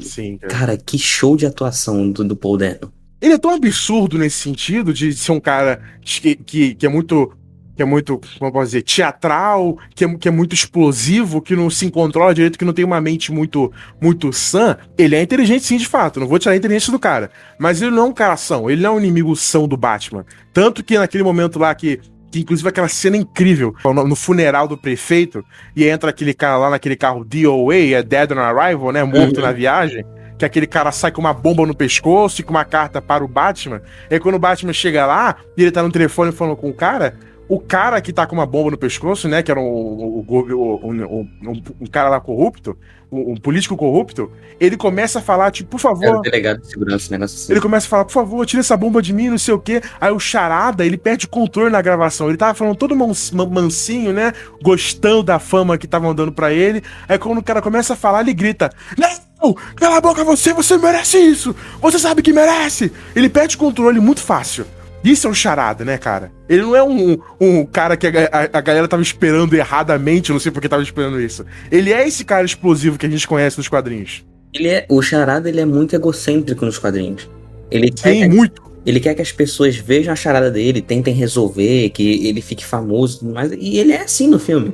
Sim, cara. cara. que show de atuação do, do Paul Dano. Ele é tão absurdo nesse sentido de ser um cara que, que, que é muito que é muito, como eu posso dizer, teatral, que é, que é muito explosivo, que não se controla direito, que não tem uma mente muito muito sã, ele é inteligente sim, de fato. Não vou tirar a inteligência do cara. Mas ele não é um cara são, ele não é um inimigo são do Batman. Tanto que naquele momento lá que. Que inclusive aquela cena incrível no funeral do prefeito, e entra aquele cara lá naquele carro DOA, é Dead on Arrival, né? Morto uhum. na viagem que aquele cara sai com uma bomba no pescoço e com uma carta para o Batman. E aí quando o Batman chega lá e ele tá no telefone falando com o cara, o cara que tá com uma bomba no pescoço, né? Que era um, um, um, um cara lá corrupto, um, político corrupto, ele começa a falar, tipo, por favor. Era o delegado de segurança, né? Assim. Ele começa a falar, por favor, tira essa bomba de mim, não sei o quê. Aí o Charada, ele perde controle na gravação. Ele tava falando todo mansinho, né? Gostando da fama que estavam dando para ele. Aí quando o cara começa a falar, ele grita: Não! Cala a boca você, você merece isso! Você sabe que merece! Ele perde controle muito fácil. Isso é um charada, né, cara? Ele não é um, um cara que a, a, a, galera tava esperando erradamente, não sei por que tava esperando isso. Ele é esse cara explosivo que a gente conhece nos quadrinhos. Ele é, o charada ele é muito egocêntrico nos quadrinhos. Ele Sim, quer, muito. Ele quer que as pessoas vejam a charada dele, tentem resolver, que ele fique famoso e tudo mais. E ele é assim no filme.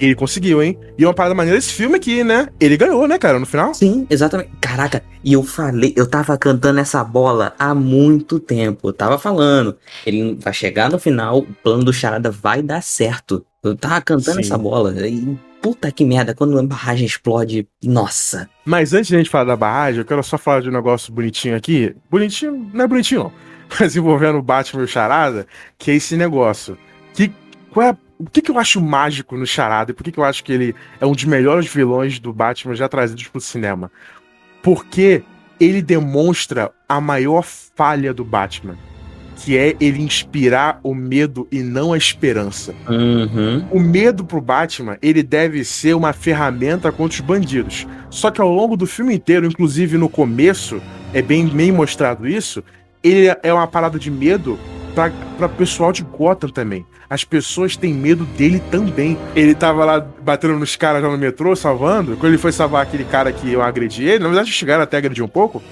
Ele conseguiu, hein? E uma parada maneira desse filme aqui, né? Ele ganhou, né, cara, no final? Sim, exatamente. Caraca, e eu falei, eu tava cantando essa bola há muito tempo. Eu tava falando. Ele vai chegar no final, o plano do Charada vai dar certo. Eu tava cantando Sim. essa bola. E puta que merda, quando a barragem explode, nossa. Mas antes de a gente falar da barragem, eu quero só falar de um negócio bonitinho aqui. Bonitinho, não é bonitinho não. Mas envolvendo o Batman e o Charada, que é esse negócio. Que, qual é o que, que eu acho mágico no Charada e por que, que eu acho que ele é um dos melhores vilões do Batman já trazidos pro cinema? Porque ele demonstra a maior falha do Batman, que é ele inspirar o medo e não a esperança. Uhum. O medo pro Batman, ele deve ser uma ferramenta contra os bandidos. Só que ao longo do filme inteiro, inclusive no começo, é bem, bem mostrado isso, ele é uma parada de medo para pessoal de Gotham também. As pessoas têm medo dele também. Ele tava lá batendo nos caras lá no metrô, salvando. Quando ele foi salvar aquele cara que eu agredi ele, na verdade chegaram até a agredir um pouco.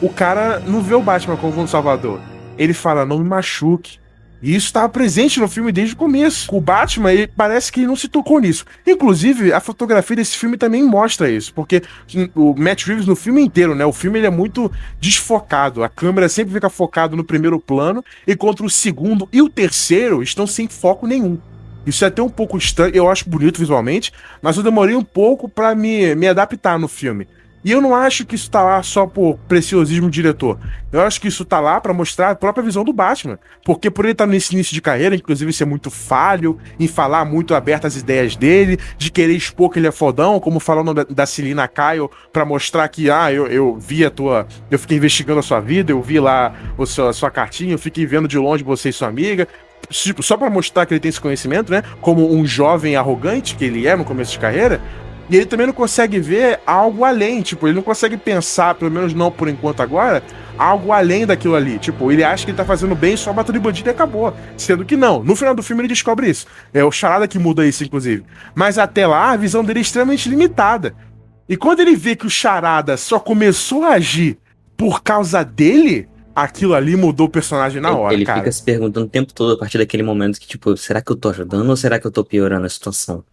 O cara não vê o Batman como um salvador. Ele fala: não me machuque. E isso estava presente no filme desde o começo. O Batman, ele parece que não se tocou nisso. Inclusive, a fotografia desse filme também mostra isso, porque o Matt Reeves no filme inteiro, né? O filme ele é muito desfocado. A câmera sempre fica focada no primeiro plano, enquanto o segundo e o terceiro estão sem foco nenhum. Isso é até um pouco estranho, eu acho bonito visualmente, mas eu demorei um pouco para me, me adaptar no filme. E eu não acho que isso tá lá só por preciosismo do diretor. Eu acho que isso tá lá para mostrar a própria visão do Batman. Porque por ele estar tá nesse início de carreira, inclusive ser muito falho, em falar muito aberto as ideias dele, de querer expor que ele é fodão, como falando da, da Celina Kyle, para mostrar que, ah, eu, eu vi a tua. Eu fiquei investigando a sua vida, eu vi lá o seu, a sua cartinha, eu fiquei vendo de longe você e sua amiga. Tipo, só para mostrar que ele tem esse conhecimento, né? Como um jovem arrogante que ele é no começo de carreira. E ele também não consegue ver algo além, tipo, ele não consegue pensar, pelo menos não por enquanto agora, algo além daquilo ali. Tipo, ele acha que ele tá fazendo bem, só bateu de bandido e acabou. Sendo que não. No final do filme ele descobre isso. É o Charada que muda isso, inclusive. Mas até lá, a visão dele é extremamente limitada. E quando ele vê que o Charada só começou a agir por causa dele, aquilo ali mudou o personagem na hora, ele cara. fica se perguntando o tempo todo a partir daquele momento que, tipo, será que eu tô ajudando ou será que eu tô piorando a situação?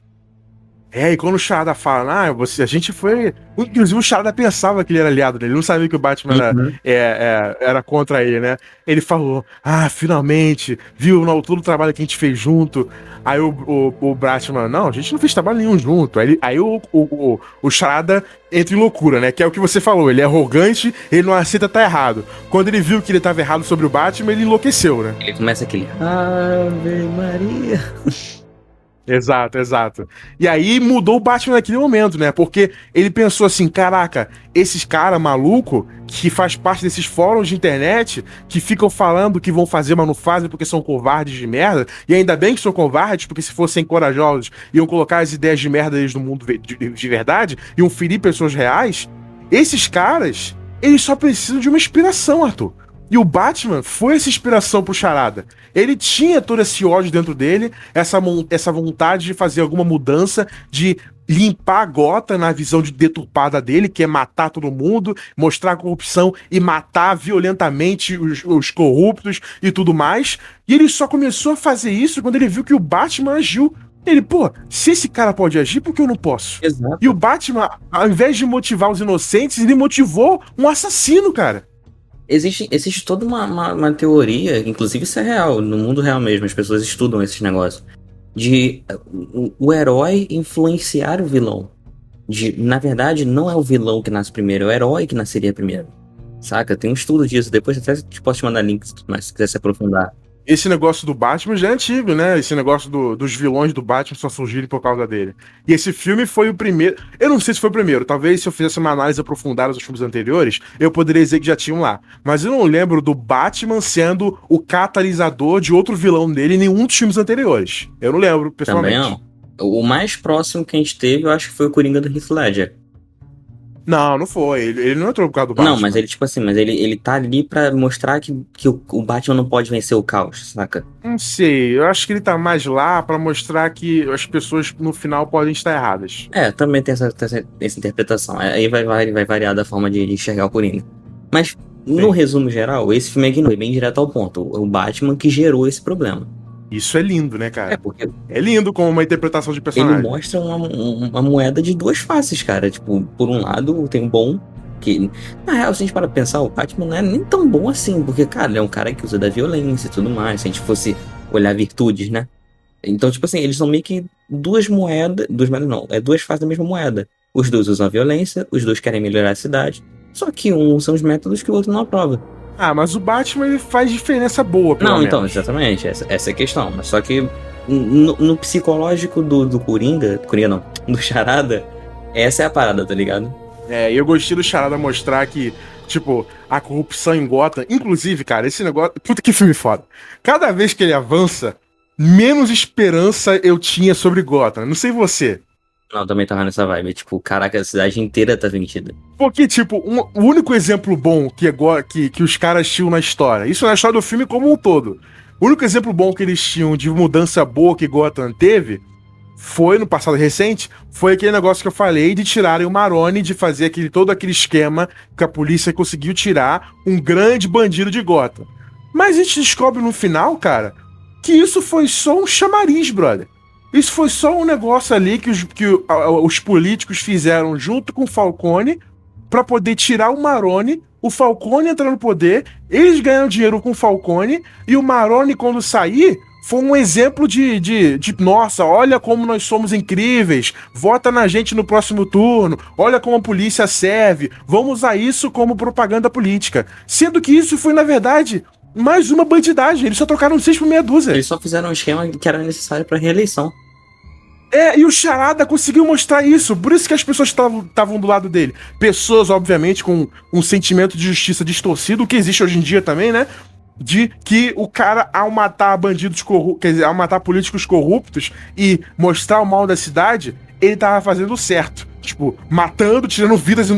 É, e quando o Charada fala, ah, você, a gente foi. Inclusive o Charada pensava que ele era aliado dele, ele não sabia que o Batman uhum. era, é, é, era contra ele, né? Ele falou, ah, finalmente, viu no, todo o trabalho que a gente fez junto. Aí o, o, o Batman, não, a gente não fez trabalho nenhum junto. Aí, aí o, o, o, o Charada entra em loucura, né? Que é o que você falou, ele é arrogante, ele não aceita estar tá errado. Quando ele viu que ele estava errado sobre o Batman, ele enlouqueceu, né? Ele começa aquele Ave Maria. Exato, exato. E aí mudou o Batman naquele momento, né? Porque ele pensou assim: caraca, esses caras maluco que faz parte desses fóruns de internet que ficam falando que vão fazer, mas não fazem porque são covardes de merda. E ainda bem que são covardes, porque se fossem corajosos, iam colocar as ideias de merda deles no mundo de, de verdade, iam ferir pessoas reais. Esses caras eles só precisam de uma inspiração, Arthur. E o Batman foi essa inspiração pro Charada. Ele tinha todo esse ódio dentro dele, essa, essa vontade de fazer alguma mudança, de limpar a gota na visão de deturpada dele, que é matar todo mundo, mostrar a corrupção e matar violentamente os, os corruptos e tudo mais. E ele só começou a fazer isso quando ele viu que o Batman agiu ele, pô, se esse cara pode agir, por que eu não posso? Exato. E o Batman, ao invés de motivar os inocentes, ele motivou um assassino, cara. Existe, existe toda uma, uma, uma, teoria, inclusive isso é real, no mundo real mesmo, as pessoas estudam esses negócios, de o, o herói influenciar o vilão. De, na verdade, não é o vilão que nasce primeiro, é o herói que nasceria primeiro. Saca? Tem um estudo disso, depois até te posso te mandar links, mas se quiser se aprofundar esse negócio do Batman já é antigo, né? Esse negócio do, dos vilões do Batman só surgirem por causa dele. E esse filme foi o primeiro. Eu não sei se foi o primeiro. Talvez se eu fizesse uma análise aprofundada dos filmes anteriores, eu poderia dizer que já tinham lá. Mas eu não lembro do Batman sendo o catalisador de outro vilão dele em nenhum dos filmes anteriores. Eu não lembro, pessoalmente. Também não. O mais próximo que a gente teve, eu acho que foi o Coringa do Heath Ledger. Não, não foi. Ele, ele não entrou por causa do Batman. Não, mas ele, tipo assim, mas ele, ele tá ali pra mostrar que, que o, o Batman não pode vencer o caos, saca? Não sei. Eu acho que ele tá mais lá pra mostrar que as pessoas no final podem estar erradas. É, também tem essa, essa, essa interpretação. Aí vai, vai, vai variar da forma de, de enxergar o Coringa. Mas, Sim. no resumo geral, esse filme é bem direto ao ponto. O Batman que gerou esse problema. Isso é lindo, né, cara? É, porque. É lindo como uma interpretação de personagem. Ele mostra uma, uma moeda de duas faces, cara. Tipo, por um lado, tem o bom. Que, na real, se a gente para pensar, o Batman não é nem tão bom assim, porque, cara, ele é um cara que usa da violência e tudo mais. Se a gente fosse olhar virtudes, né? Então, tipo assim, eles são meio que duas moedas. Duas moedas não, é duas faces da mesma moeda. Os dois usam a violência, os dois querem melhorar a cidade. Só que um usa os métodos que o outro não aprova. Ah, mas o Batman ele faz diferença boa, pelo Não, menos. então, exatamente. Essa, essa é a questão. Mas só que no, no, psicológico do, do Coringa, Coringa não, do Charada, essa é a parada, tá ligado? É, e eu gostei do Charada mostrar que, tipo, a corrupção em Gotham. Inclusive, cara, esse negócio. Puta que filme foda. Cada vez que ele avança, menos esperança eu tinha sobre Gotham. Não sei você. Não, também tava nessa vibe. Tipo, caraca, a cidade inteira tá vendida. Porque, tipo, um, o único exemplo bom que, que, que os caras tinham na história, isso na história do filme como um todo. O único exemplo bom que eles tinham de mudança boa que Gotham teve foi no passado recente, foi aquele negócio que eu falei de tirarem o Maroni, de fazer aquele, todo aquele esquema que a polícia conseguiu tirar um grande bandido de Gotham. Mas a gente descobre no final, cara, que isso foi só um chamariz, brother. Isso foi só um negócio ali que os, que os políticos fizeram junto com o Falcone para poder tirar o Maroni, o Falcone entrar no poder, eles ganham dinheiro com o Falcone e o Maroni, quando sair, foi um exemplo de, de, de, nossa, olha como nós somos incríveis, vota na gente no próximo turno, olha como a polícia serve, vamos usar isso como propaganda política. Sendo que isso foi, na verdade, mais uma bandidagem. Eles só trocaram seis por meia dúzia. Eles só fizeram um esquema que era necessário para reeleição. É, e o Charada conseguiu mostrar isso. Por isso que as pessoas estavam do lado dele. Pessoas, obviamente, com um sentimento de justiça distorcido, o que existe hoje em dia também, né? De que o cara, ao matar bandidos corruptos, quer dizer, ao matar políticos corruptos e mostrar o mal da cidade, ele tava fazendo certo. Tipo, matando, tirando vidas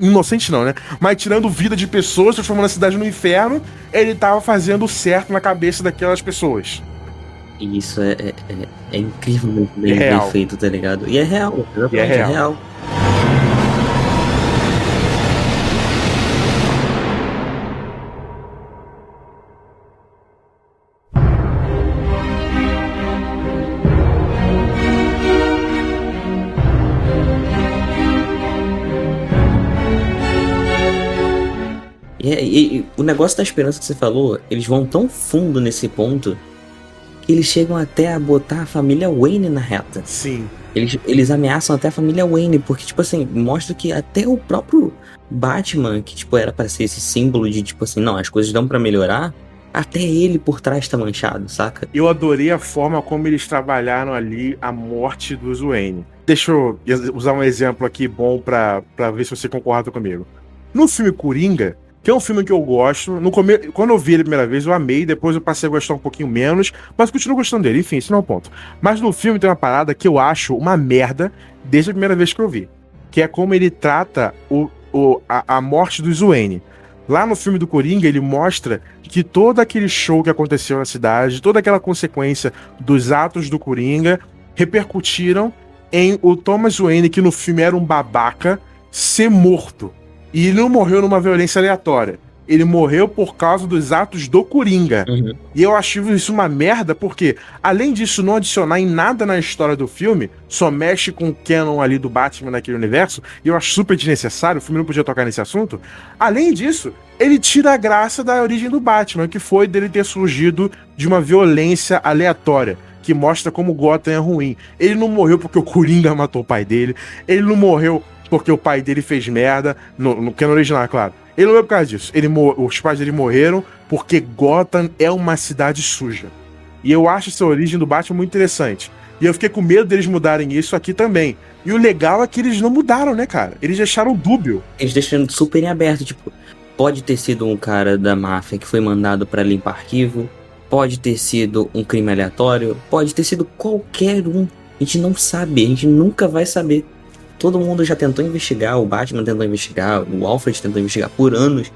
inocentes, não, né? Mas tirando vida de pessoas, transformando a cidade no inferno, ele tava fazendo certo na cabeça daquelas pessoas. E isso é, é, é, é incrivelmente bem, é bem, feito, tá ligado? E é real, e é real. É real. E, e, e, o negócio da esperança que você falou, eles vão tão fundo nesse ponto que eles chegam até a botar a família Wayne na reta. Sim. Eles, eles ameaçam até a família Wayne, porque, tipo assim, mostra que até o próprio Batman, que, tipo, era para ser esse símbolo de, tipo assim, não, as coisas dão para melhorar, até ele por trás tá manchado, saca? Eu adorei a forma como eles trabalharam ali a morte dos Wayne. Deixa eu usar um exemplo aqui bom para ver se você concorda comigo. No filme Coringa, que é um filme que eu gosto. No come... Quando eu vi ele a primeira vez, eu amei, depois eu passei a gostar um pouquinho menos, mas continuo gostando dele. Enfim, isso não é o um ponto. Mas no filme tem uma parada que eu acho uma merda desde a primeira vez que eu vi. Que é como ele trata o, o, a, a morte do Wayne. Lá no filme do Coringa, ele mostra que todo aquele show que aconteceu na cidade, toda aquela consequência dos atos do Coringa, repercutiram em o Thomas Wayne, que no filme era um babaca, ser morto. E ele não morreu numa violência aleatória ele morreu por causa dos atos do Coringa. Uhum. E eu acho isso uma merda, porque, além disso não adicionar em nada na história do filme, só mexe com o canon ali do Batman naquele universo, e eu acho super desnecessário, o filme não podia tocar nesse assunto. Além disso, ele tira a graça da origem do Batman, que foi dele ter surgido de uma violência aleatória que mostra como Gotham é ruim. Ele não morreu porque o Coringa matou o pai dele, ele não morreu porque o pai dele fez merda, no, no canon original, é claro. Ele morreu por causa disso. Ele os pais dele morreram porque Gotham é uma cidade suja. E eu acho essa origem do Batman muito interessante. E eu fiquei com medo deles mudarem isso aqui também. E o legal é que eles não mudaram, né, cara? Eles deixaram dúbio. Eles deixaram super em aberto, tipo, pode ter sido um cara da máfia que foi mandado para limpar arquivo, pode ter sido um crime aleatório, pode ter sido qualquer um. A gente não sabe, a gente nunca vai saber. Todo mundo já tentou investigar, o Batman tentou investigar, o Alfred tentou investigar por anos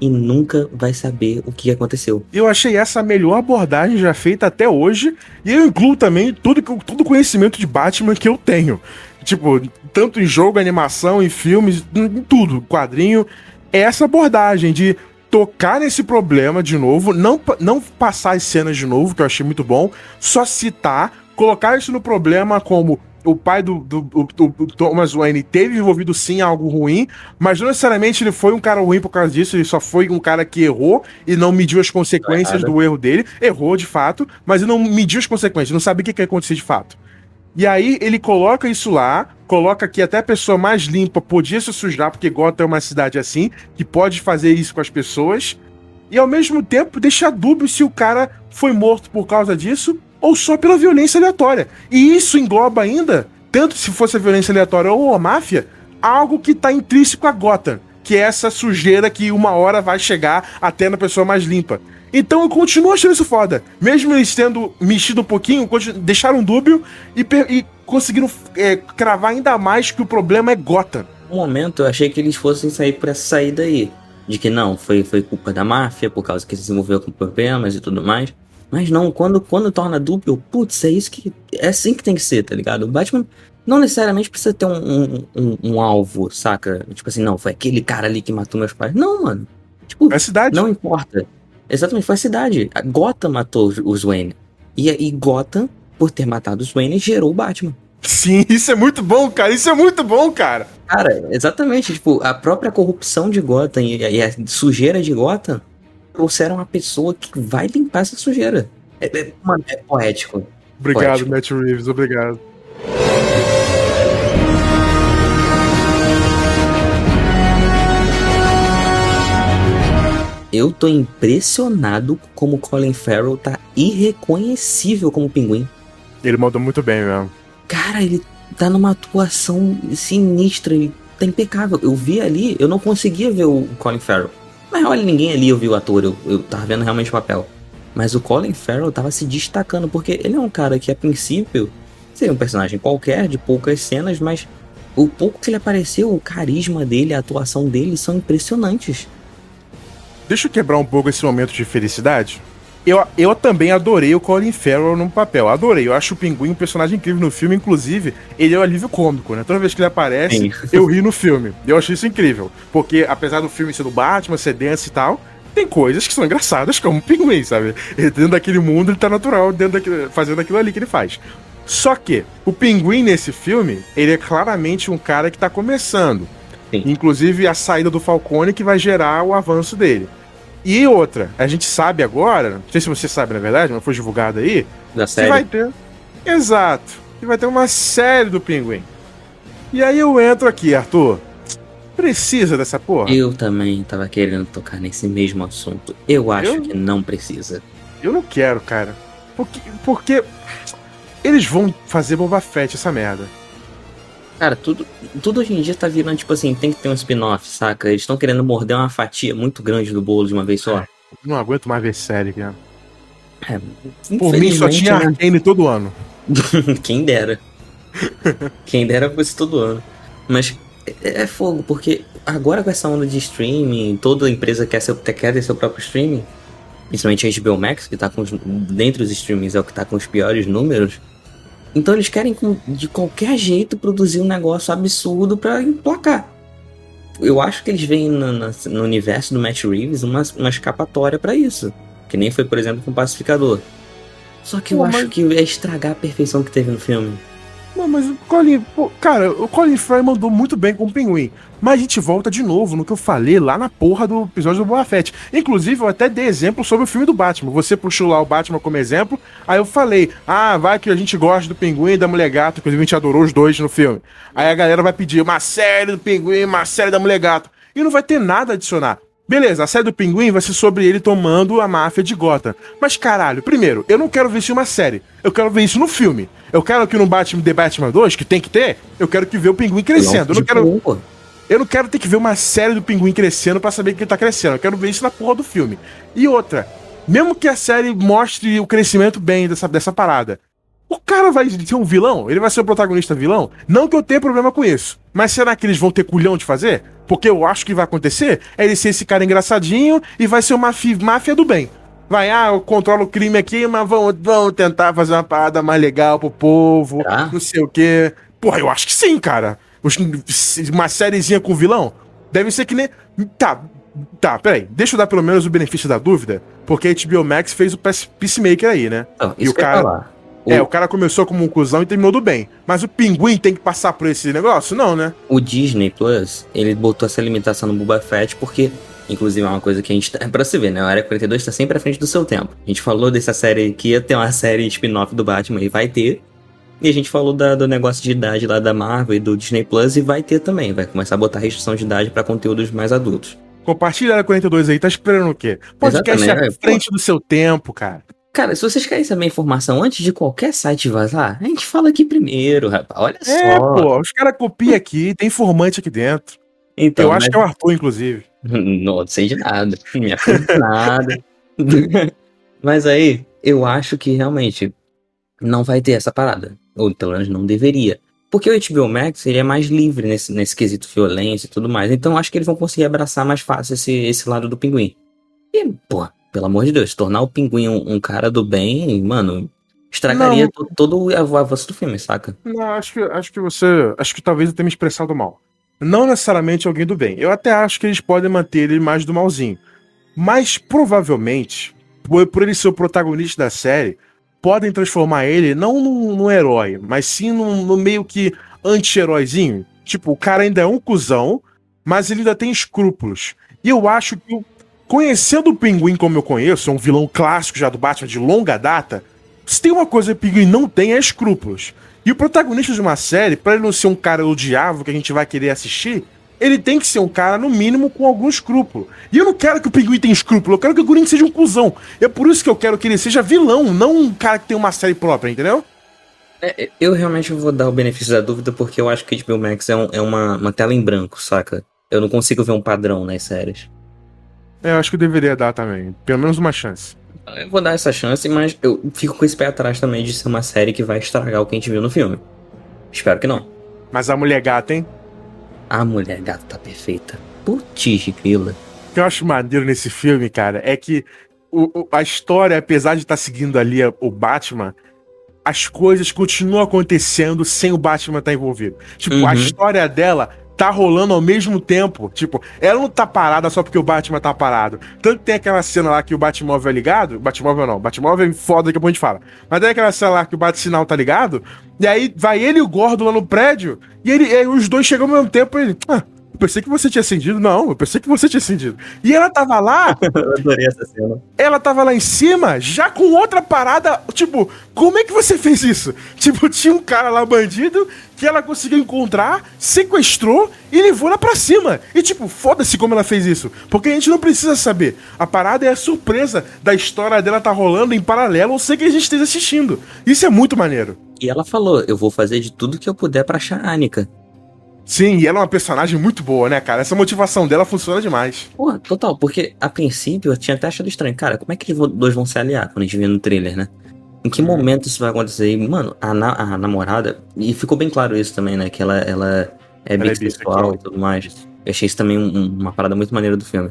e nunca vai saber o que aconteceu. Eu achei essa a melhor abordagem já feita até hoje, e eu incluo também todo todo conhecimento de Batman que eu tenho. Tipo, tanto em jogo, animação, em filmes, em tudo, quadrinho. É essa abordagem de tocar nesse problema de novo, não, não passar as cenas de novo, que eu achei muito bom, só citar, colocar isso no problema como o pai do, do, do, do, Thomas Wayne teve envolvido sim algo ruim, mas não necessariamente ele foi um cara ruim por causa disso, ele só foi um cara que errou e não mediu as consequências do erro dele. Errou de fato, mas ele não mediu as consequências, não sabe o que, que ia acontecer de fato. E aí ele coloca isso lá, coloca que até a pessoa mais limpa podia se sujar, porque Gotham é uma cidade assim, que pode fazer isso com as pessoas. E ao mesmo tempo deixa dúbio se o cara foi morto por causa disso ou só pela violência aleatória. E isso engloba ainda, tanto se fosse a violência aleatória ou a máfia, algo que está intrínseco a Gotham, que é essa sujeira que uma hora vai chegar até na pessoa mais limpa. Então eu continuo achando isso foda. Mesmo eles tendo mexido um pouquinho, deixaram um dúbio e, e conseguiram é, cravar ainda mais que o problema é Gotham. Um momento eu achei que eles fossem sair por essa saída aí. De que não, foi, foi culpa da máfia, por causa que se desenvolveu com problemas e tudo mais. Mas não, quando, quando torna duplo, putz, é isso que. É assim que tem que ser, tá ligado? O Batman não necessariamente precisa ter um, um, um, um alvo, saca? Tipo assim, não, foi aquele cara ali que matou meus pais. Não, mano. Tipo, é a cidade. Não importa. Exatamente, foi a cidade. A Gotham matou os Wayne. E, e Gotham, por ter matado os Wayne, gerou o Batman. Sim, isso é muito bom, cara. Isso é muito bom, cara. Cara, exatamente. Tipo, a própria corrupção de Gotham e a, e a sujeira de Gotham trouxeram uma pessoa que vai limpar essa sujeira. É, é, mano, é poético. Obrigado, poético. Matt Reeves, obrigado. Eu tô impressionado como Colin Farrell tá irreconhecível como pinguim. Ele mandou muito bem mesmo. Cara, ele tá numa atuação sinistra, ele tá impecável. Eu vi ali, eu não conseguia ver o Colin Farrell. Mas olha, ninguém ali ouviu o ator, eu, eu tava vendo realmente o papel. Mas o Colin Farrell tava se destacando, porque ele é um cara que, a princípio, seria um personagem qualquer, de poucas cenas, mas o pouco que ele apareceu, o carisma dele, a atuação dele são impressionantes. Deixa eu quebrar um pouco esse momento de felicidade. Eu, eu também adorei o Colin Farrell no papel. Adorei. Eu acho o Pinguim um personagem incrível no filme. Inclusive, ele é o um alívio cômico, né? Toda vez que ele aparece, Sim. eu ri no filme. Eu achei isso incrível. Porque, apesar do filme ser do Batman, ser denso e tal, tem coisas que são engraçadas, como o Pinguim, sabe? Ele, dentro daquele mundo, ele tá natural, dentro daquele, fazendo aquilo ali que ele faz. Só que, o Pinguim nesse filme, ele é claramente um cara que tá começando. Sim. Inclusive, a saída do Falcone que vai gerar o avanço dele. E outra, a gente sabe agora, não sei se você sabe na verdade, mas foi divulgado aí, da série. que vai ter. Exato. Que vai ter uma série do Pinguim. E aí eu entro aqui, Arthur. Precisa dessa porra? Eu também tava querendo tocar nesse mesmo assunto. Eu acho eu... que não precisa. Eu não quero, cara. Porque, porque eles vão fazer Boba Fett essa merda. Cara, tudo, tudo hoje em dia tá virando, tipo assim, tem que ter um spin-off, saca? Eles estão querendo morder uma fatia muito grande do bolo de uma vez só. É, não aguento mais ver série, cara. É, Por mim só tinha né? Arcane todo ano. Quem dera. Quem dera fosse todo ano. Mas é, é fogo, porque agora com essa onda de streaming, toda empresa quer, seu, quer ter seu próprio streaming, principalmente a HBO Max, que tá com os, dentre os streamings é o que tá com os piores números. Então eles querem de qualquer jeito produzir um negócio absurdo para emplacar. Eu acho que eles veem no, no, universo do Matt Reeves uma, uma escapatória para isso. Que nem foi, por exemplo, com o Pacificador. Só que eu Pô, acho mas... que é estragar a perfeição que teve no filme. Não, mas o Colin. Pô, cara, o Colin Farrell mandou muito bem com o Pinguim. Mas a gente volta de novo no que eu falei lá na porra do episódio do Boa Fett. Inclusive, eu até dei exemplo sobre o filme do Batman. Você puxou lá o Batman como exemplo. Aí eu falei, ah, vai que a gente gosta do Pinguim e da Mulher Gato. Inclusive, a gente adorou os dois no filme. Aí a galera vai pedir uma série do Pinguim, uma série da Mulher Gato. E não vai ter nada a adicionar. Beleza, a série do Pinguim vai ser sobre ele tomando a máfia de Gotham. Mas caralho, primeiro, eu não quero ver isso em uma série. Eu quero ver isso no filme. Eu quero que no Batman The Batman 2, que tem que ter, eu quero que ver o Pinguim crescendo. Eu não quero. Eu não quero ter que ver uma série do Pinguim crescendo para saber que ele tá crescendo. Eu quero ver isso na porra do filme. E outra, mesmo que a série mostre o crescimento bem dessa, dessa parada, o cara vai ser um vilão? Ele vai ser o protagonista vilão? Não que eu tenha problema com isso. Mas será que eles vão ter culhão de fazer? Porque eu acho que vai acontecer é ele ser esse cara engraçadinho e vai ser uma máfia do bem. Vai, ah, eu controlo o crime aqui, mas vamos tentar fazer uma parada mais legal pro povo, ah. não sei o quê. Porra, eu acho que sim, cara. Uma sériezinha com vilão? Deve ser que nem. Tá, tá, peraí. Deixa eu dar pelo menos o benefício da dúvida, porque a HBO Max fez o Peacemaker aí, né? Não, e o cara. É, o cara começou como um cuzão e terminou do bem. Mas o pinguim tem que passar por esse negócio? Não, né? O Disney Plus, ele botou essa limitação no Boba Fett porque, inclusive, é uma coisa que a gente. Tá, pra você ver, né? A Área 42 tá sempre à frente do seu tempo. A gente falou dessa série que ia ter uma série spin-off do Batman e vai ter. E a gente falou da, do negócio de idade lá da Marvel e do Disney Plus e vai ter também. Vai começar a botar restrição de idade para conteúdos mais adultos. Compartilha a 42 aí, tá esperando o quê? Podcast Exatamente. à frente do seu tempo, cara. Cara, se vocês querem saber informação antes de qualquer site vazar, a gente fala aqui primeiro, rapaz. Olha é, só. Pô, os caras copiam aqui, tem informante aqui dentro. Então, Eu acho mas... que é o Arthur, inclusive. Não, não sei de nada. Me nada. mas aí, eu acho que realmente não vai ter essa parada. Ou pelo menos não deveria. Porque o HBO Max ele é mais livre nesse, nesse quesito violência e tudo mais. Então acho que eles vão conseguir abraçar mais fácil esse, esse lado do pinguim. E, pô, pelo amor de Deus, tornar o pinguim um, um cara do bem, mano, estragaria todo, todo o avanço do filme, saca? Não, acho que, acho que você. Acho que talvez eu tenha me expressado mal. Não necessariamente alguém do bem. Eu até acho que eles podem manter ele mais do malzinho. Mas provavelmente, por, por ele ser o protagonista da série, podem transformar ele não num, num herói, mas sim num, num meio que anti-heróizinho. Tipo, o cara ainda é um cuzão, mas ele ainda tem escrúpulos. E eu acho que o Conhecendo o Pinguim como eu conheço, é um vilão clássico já do Batman de longa data, se tem uma coisa que o Pinguim não tem é escrúpulos. E o protagonista de uma série, para ele não ser um cara odiável que a gente vai querer assistir, ele tem que ser um cara, no mínimo, com algum escrúpulo. E eu não quero que o Pinguim tenha escrúpulo, eu quero que o Gurin seja um cuzão. É por isso que eu quero que ele seja vilão, não um cara que tem uma série própria, entendeu? É, eu realmente vou dar o benefício da dúvida porque eu acho que HBO Max é, um, é uma, uma tela em branco, saca? Eu não consigo ver um padrão nas séries. É, eu acho que deveria dar também. Pelo menos uma chance. Eu vou dar essa chance, mas eu fico com esse pé atrás também de ser uma série que vai estragar o que a gente viu no filme. Espero que não. Mas a mulher gata, hein? A mulher gata tá perfeita. Putz, grila. O que eu acho maneiro nesse filme, cara, é que o, o, a história, apesar de estar tá seguindo ali o Batman, as coisas continuam acontecendo sem o Batman estar tá envolvido. Tipo, uhum. a história dela tá rolando ao mesmo tempo. Tipo, ela não tá parada só porque o Batman tá parado. Tanto que tem aquela cena lá que o Batmóvel é ligado. Batmóvel não, Batmóvel é foda, daqui a pouco a gente fala. Mas tem aquela cena lá que o Bat-sinal tá ligado. E aí vai ele e o Gordo lá no prédio. E, ele, e os dois chegam ao mesmo tempo e ele. Ah, eu pensei que você tinha acendido. Não, eu pensei que você tinha acendido. E ela tava lá. eu adorei essa cena. Ela tava lá em cima, já com outra parada. Tipo, como é que você fez isso? Tipo, tinha um cara lá bandido que ela conseguiu encontrar, sequestrou e levou lá pra cima. E tipo, foda-se como ela fez isso. Porque a gente não precisa saber. A parada é a surpresa da história dela tá rolando em paralelo, ou sei que a gente esteja assistindo. Isso é muito maneiro. E ela falou: eu vou fazer de tudo que eu puder para achar a Anika. Sim, e ela é uma personagem muito boa, né, cara? Essa motivação dela funciona demais. Porra, total, porque a princípio eu tinha até achado estranho. Cara, como é que eles dois vão se aliar quando a gente vê no trailer, né? Em que momento isso vai acontecer? E, mano, a, na, a namorada. E ficou bem claro isso também, né? Que ela, ela é Ela é bissexual bissexual. e tudo mais. Eu achei isso também um- um- uma parada muito maneira do filme.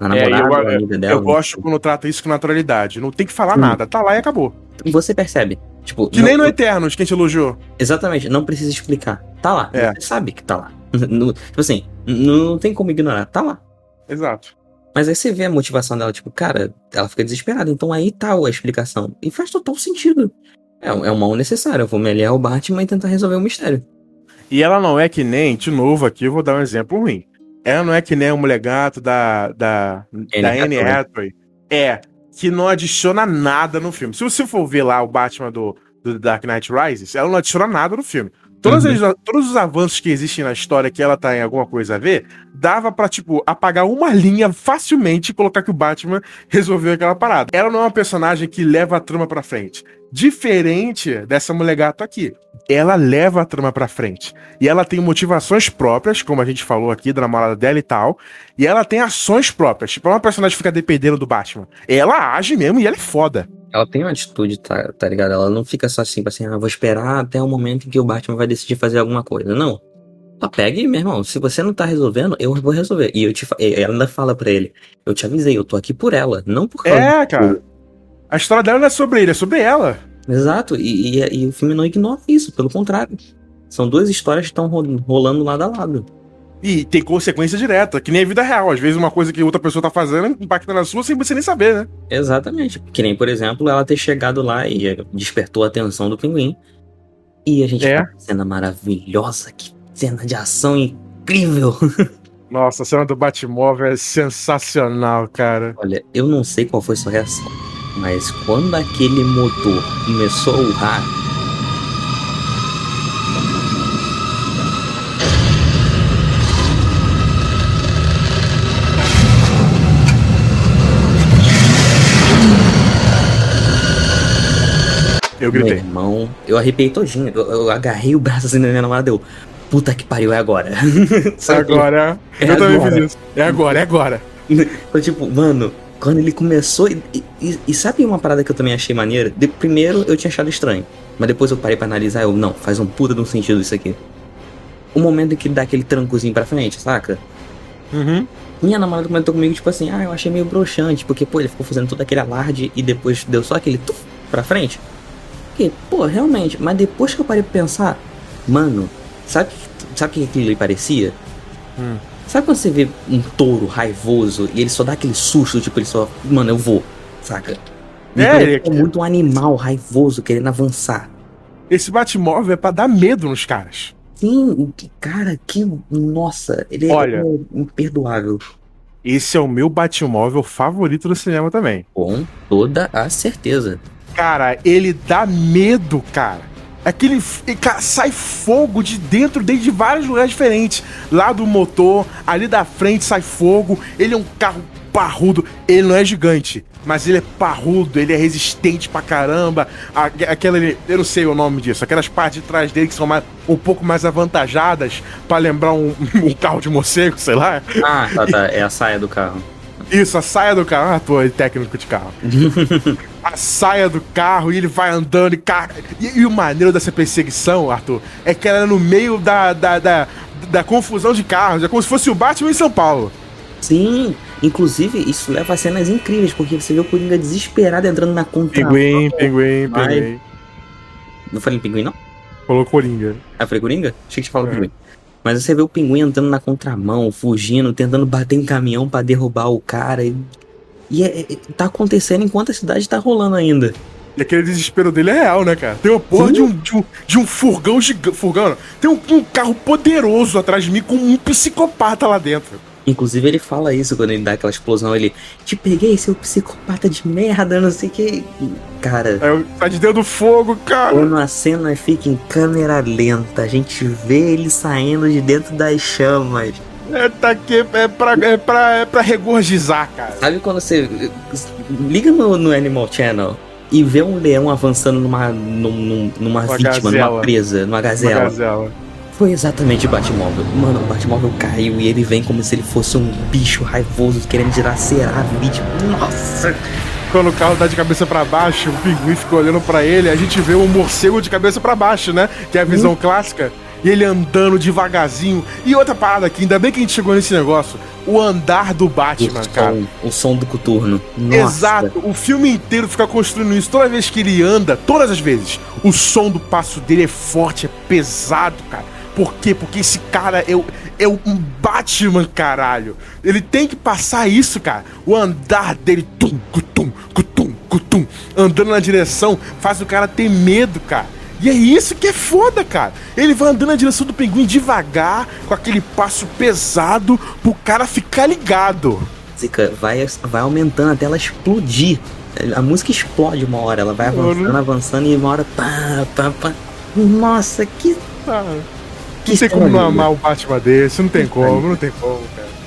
A É, namorada, eu, a amiga eu, dela. eu gosto quando trata isso com naturalidade. Não tem que falar Hum. nada. Tá lá e acabou. Você percebe. Tipo, Que não- nem no Eternos, quem te elogiou. Exatamente, não precisa explicar. Tá lá. É. Você sabe que tá lá. Não- tipo assim, não, tem como ignorar. Tá lá. Exato. Mas aí você vê a motivação dela, tipo, cara, ela fica desesperada. Então aí tá a explicação. E faz total sentido. É, é um mal necessário. Eu vou me aliar ao Batman e tentar resolver o mistério. E ela não é que nem, de novo aqui, eu vou dar um exemplo ruim. Ela não é que nem o mulher gato da, da, da Anne. Hathaway. É, que não adiciona nada no filme. Se você for ver lá o Batman do, do Dark Knight Rises, ela não adiciona nada no filme. Todas Uhum. as- todos os avanços que existem na história que ela tá em alguma coisa a ver, dava pra, tipo, apagar uma linha facilmente e colocar que o Batman resolveu aquela parada. Ela não é uma personagem que leva a trama pra frente. Diferente dessa mulher gato aqui. Ela leva a trama pra frente. E ela tem motivações próprias, como a gente falou aqui, da namorada dela e tal. E ela tem ações próprias. Tipo, é uma personagem que fica dependendo do Batman. Ela age mesmo e ela é foda. Ela tem uma atitude, tá, tá ligado? Ela não fica só assim, assim, ah, vou esperar até o momento em que o Batman vai decidir fazer alguma coisa. Não. Ela pega e, meu irmão, se você não tá resolvendo, eu vou resolver. E eu te, ela ainda fala pra ele, eu te avisei, eu tô aqui por ela, não por causa É, cara. A história dela não é sobre ele, é sobre ela. Exato, e, e- e o filme não ignora isso, pelo contrário. São duas histórias que estão ro- rolando lado a lado. E tem consequência direta, que nem a vida real. Às vezes uma coisa que outra pessoa tá fazendo impacta na sua sem você nem saber, né? Exatamente. Que nem, por exemplo, ela ter chegado lá e despertou a atenção do pinguim. E a gente É. é. cena maravilhosa, que cena de ação incrível. Nossa, a cena do Batmóvel é sensacional, cara. Olha, eu não sei qual foi sua reação, mas quando aquele motor começou a urrar, Eu meu gritei. irmão, eu arrepiei todinho. Eu, eu agarrei o braço assim da minha namorada deu. Puta que pariu, é agora. É agora. É eu também agora. fiz isso. É agora, é agora. Foi tipo, mano, quando ele começou. E, e- e sabe uma parada que eu também achei maneira? De, primeiro eu tinha achado estranho. Mas depois eu parei pra analisar, eu, não, faz um puta de um sentido isso aqui. O momento em que ele dá aquele trancozinho pra frente, saca? Uhum. Minha namorada comentou comigo, tipo assim, ah, eu achei meio broxante, porque, pô, ele ficou fazendo todo aquele alarde e depois deu só aquele tuf pra frente. Porque, pô, realmente, mas depois que eu parei pra pensar, mano, sabe sabe o que aquilo ali parecia? Hum. Sabe quando você vê um touro raivoso e ele só dá aquele susto, tipo, ele só, mano, eu vou, saca? É, ele- é muito um animal raivoso querendo avançar. Esse Batmóvel é pra dar medo nos caras. Sim, que cara, que. Nossa, ele Olha. é imperdoável. Esse é o meu Batmóvel favorito do cinema também. Com toda a certeza. Cara, ele dá medo, cara. Aquele. sai fogo de dentro dele de vários lugares diferentes. Lá do motor, ali da frente sai fogo. Ele é um carro parrudo. Ele não é gigante, mas ele é parrudo, ele é resistente pra caramba. Aquela. Eu não sei o nome disso. Aquelas partes de trás dele que são mais- um pouco mais avantajadas pra lembrar um, um carro de morcego, sei lá. Ah, tá, tá. É a saia do carro. Isso, a saia do carro. Ah, tô aí, técnico de carro. a saia do carro e ele vai andando e cara. E, e o maneiro dessa perseguição, Arthur, é que ela é no meio da, da, da, da confusão de carros. É como se fosse o Batman em São Paulo. Sim, inclusive isso leva a cenas incríveis, porque você vê o Coringa desesperado entrando na conta. Pinguim, pinguim, pinguim. Não falei pinguim, não? Falou Coringa. Ah, falei Coringa? Achei que você falou É. pinguim. Mas você vê o pinguim entrando na contramão, fugindo, tentando bater em caminhão pra derrubar o cara. E, e é- é- tá acontecendo enquanto a cidade tá rolando ainda. E aquele desespero dele é real, né, cara? Tem uma porra de um, de um, de um furgão gigante. Furgão, não. Tem um, um carro poderoso atrás de mim com um psicopata lá dentro. Inclusive ele fala isso quando ele dá aquela explosão, ele te peguei, seu psicopata de merda, não sei o que. Cara, É, tá de dentro do fogo, cara. quando a cena fica em câmera lenta, a gente vê ele saindo de dentro das chamas. É, tá aqui, é pra, é, pra, é pra regurgizar, cara. Sabe quando você liga no, no Animal Channel e vê um leão avançando numa, num- num- numa Uma vítima, gazela. numa presa, numa Uma gazela? Foi exatamente o Batmóvel. Mano, o Batmóvel caiu e ele vem como se ele fosse um bicho raivoso querendo dilacerar a vítima. Nossa! Quando o carro dá de cabeça pra baixo, o pinguim fica olhando pra ele, a gente vê um morcego de cabeça pra baixo, né? Que é a visão clássica. e ele andando devagarzinho. E outra parada aqui, ainda bem que a gente chegou nesse negócio, o andar do Batman, o cara. Som, o som do coturno. Nossa. Exato, o filme inteiro fica construindo isso. Toda vez que ele anda, todas as vezes, o som do passo dele é forte, é pesado, cara. Por quê? Porque esse cara é, é um Batman, caralho. Ele tem que passar isso, cara. O andar dele, tum, cutum, cutum, cutum, andando na direção, faz o cara ter medo, cara. E é isso que é foda, cara. Ele vai andando na direção do pinguim devagar, com aquele passo pesado, pro cara ficar ligado. Zica, vai, vai aumentando até ela explodir. A música explode uma hora, ela vai avançando, avançando e uma hora. Pá, pá, pá. Nossa, que. Ah, não tem como não amar o Batman desse, não tem como, não tem como, cara.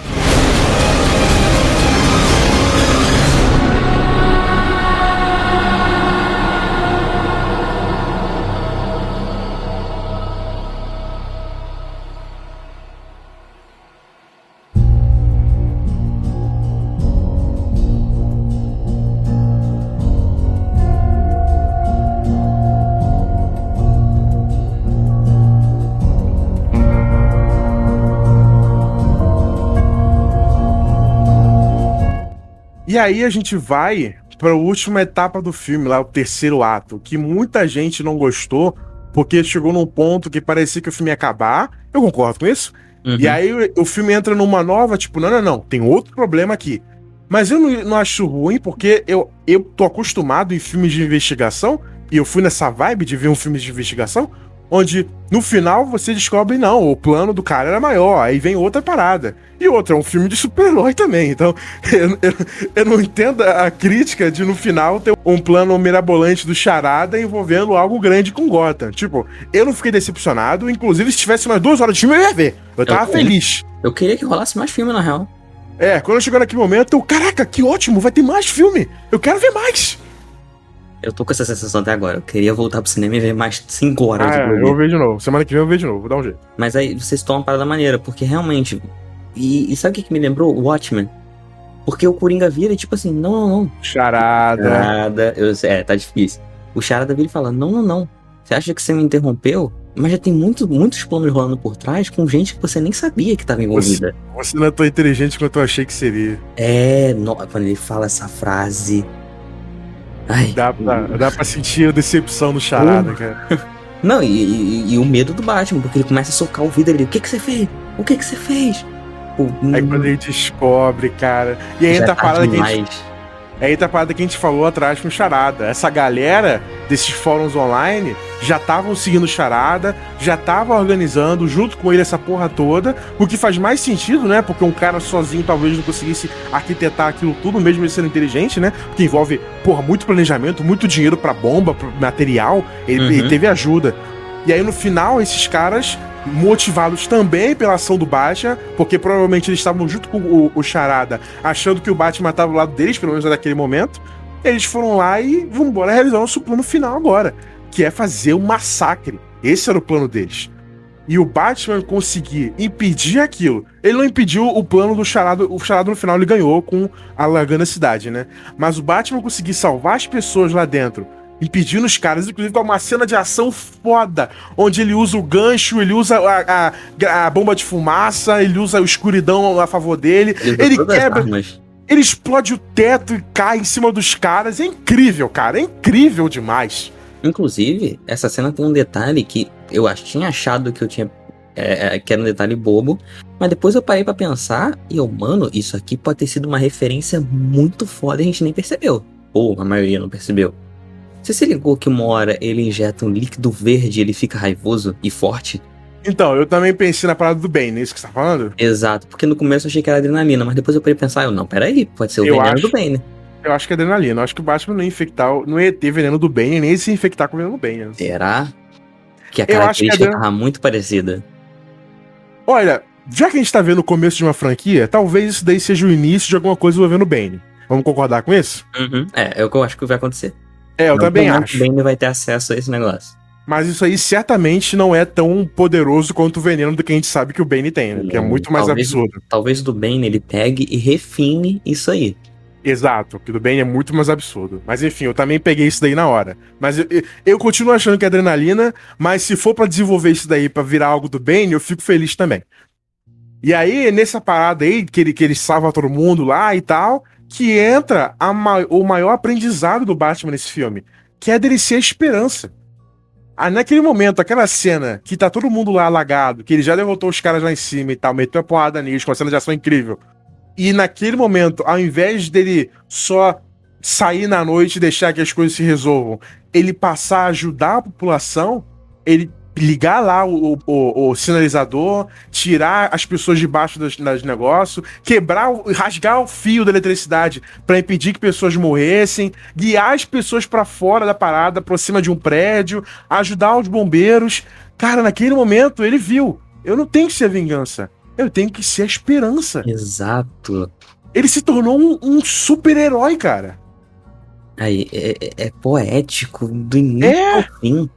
E aí a gente vai para a última etapa do filme, lá o terceiro ato, que muita gente não gostou, porque chegou num ponto que parecia que o filme ia acabar. Eu concordo com isso. Uhum. E aí o, filme entra numa nova, tipo, não, não, não, tem outro problema aqui. Mas eu não, não acho ruim, porque eu, eu tô acostumado em filmes de investigação, e eu fui nessa vibe de ver um filme de investigação, onde no final você descobre, não, o plano do cara era maior, aí vem outra parada. E outra, é um filme de super-herói também. Então, eu, eu, eu, não entendo a crítica de no final ter um plano mirabolante do Charada envolvendo algo grande com Gotham. Tipo, eu não fiquei decepcionado, inclusive se tivesse mais duas horas de filme eu ia ver. Eu tava eu, feliz. Eu queria que rolasse mais filme, na real. É, quando chegou naquele momento, eu, caraca, que ótimo, vai ter mais filme. Eu quero ver mais. Eu tô com essa sensação até agora. Eu queria voltar pro cinema e ver mais 5 horas ah, de é, Eu vou ver de novo. Semana que vem eu vou ver de novo, vou dar um jeito. Mas aí vocês tomam uma parada maneira, porque realmente. E, e sabe o que, que me lembrou? Watchmen. Porque o Coringa vira e tipo assim, não, não, não. Charada. Charada. Eu, é, tá difícil. O Charada vira e fala, não, não, não. Você acha que você me interrompeu? Mas já tem muito, muitos planos rolando por trás com gente que você nem sabia que estava envolvida. Você, você, não é tão inteligente quanto eu achei que seria. É, no, quando ele fala essa frase, Ai. Dá, pra, dá pra sentir a decepção do charada, uh. cara. Não, e, e, e, o medo do Batman, porque ele começa a socar o vidro ali. O que que você fez? O que que você fez? Pô, aí quando ele descobre, cara. E aí entra a parada que a gente. Aí entra a parada que a gente falou atrás com Charada. Essa galera desses fóruns online já estavam seguindo o Charada, já estavam organizando junto com ele essa porra toda, o que faz mais sentido, né? Porque um cara sozinho talvez não conseguisse arquitetar aquilo tudo, mesmo ele sendo inteligente, né? Porque envolve, porra, muito planejamento, muito dinheiro para bomba, pra material, ele, uhum. ele teve ajuda. E aí no final, esses caras motivados também pela ação do Batman, porque provavelmente eles estavam junto com o, o Charada, achando que o Batman estava do lado deles, pelo menos naquele momento. Eles foram lá e vão embora realizar o nosso plano final agora, que é fazer o um massacre. Esse era o plano deles. E o Batman conseguir impedir aquilo. Ele não impediu o plano do Charada. O Charada no final ele ganhou com alargando a cidade, né? Mas o Batman conseguir salvar as pessoas lá dentro impedindo os caras, inclusive com uma cena de ação foda, onde ele usa o gancho, ele usa a, a, a bomba de fumaça, ele usa a escuridão a favor dele, ele, ele quebra. Ele explode o teto e cai em cima dos caras. É incrível, cara. É incrível demais. Inclusive, essa cena tem um detalhe que eu tinha achado que eu tinha. É, é, que era um detalhe bobo, mas depois eu parei para pensar e eu, mano, isso aqui pode ter sido uma referência muito foda e a gente nem percebeu. Ou a maioria não percebeu. Você se ligou que uma hora ele injeta um líquido verde e ele fica raivoso e forte? Então, eu também pensei na parada do Bane, é isso que você tá falando? Exato, porque no começo eu achei que era adrenalina, mas depois eu parei pensar, eu não, peraí, pode ser o eu veneno acho, do Bane. Eu acho que é adrenalina, eu acho que o Batman não ia infectar, não ia ter veneno do Bane, nem se infectar com o veneno do Bane. Né? Será? Que a característica que tava muito parecida. Olha, já que a gente tá vendo o começo de uma franquia, talvez isso daí seja o início de alguma coisa envolvendo o Bane. Vamos concordar com isso? Uhum. É, é o que eu acho que vai acontecer. É, eu não também acho. O Bane vai ter acesso a esse negócio. Mas isso aí certamente não é tão poderoso quanto o veneno do que a gente sabe que o Bane tem, né? Que é muito mais talvez, absurdo. Talvez do Bane ele pegue e refine isso aí. Exato, que do bem é muito mais absurdo. Mas enfim, eu também peguei isso daí na hora. Mas eu, eu continuo achando que é adrenalina, mas se for para desenvolver isso daí para virar algo do bem, eu fico feliz também. E aí, nessa parada aí, que ele, que ele salva todo mundo lá e tal, que entra ma o maior aprendizado do Batman nesse filme, que é dele ser a esperança. Ah, naquele momento, aquela cena que tá todo mundo lá alagado, que ele já derrotou os caras lá em cima e tal, meteu a porrada neles com uma cena de ação incrível. E naquele momento, ao invés dele só sair na noite e deixar que as coisas se resolvam, ele passar a ajudar a população, ele ligar lá o, o, o, sinalizador, tirar as pessoas debaixo dos, dos negócios, quebrar, rasgar o fio da eletricidade para impedir que pessoas morressem, guiar as pessoas para fora da parada, por cima de um prédio, ajudar os bombeiros. Cara, naquele momento ele viu, eu não tenho que ser vingança, eu tenho que ser a esperança. Exato. Ele se tornou um, um super-herói, cara. Aí, é, é, é poético do início é. ao fim.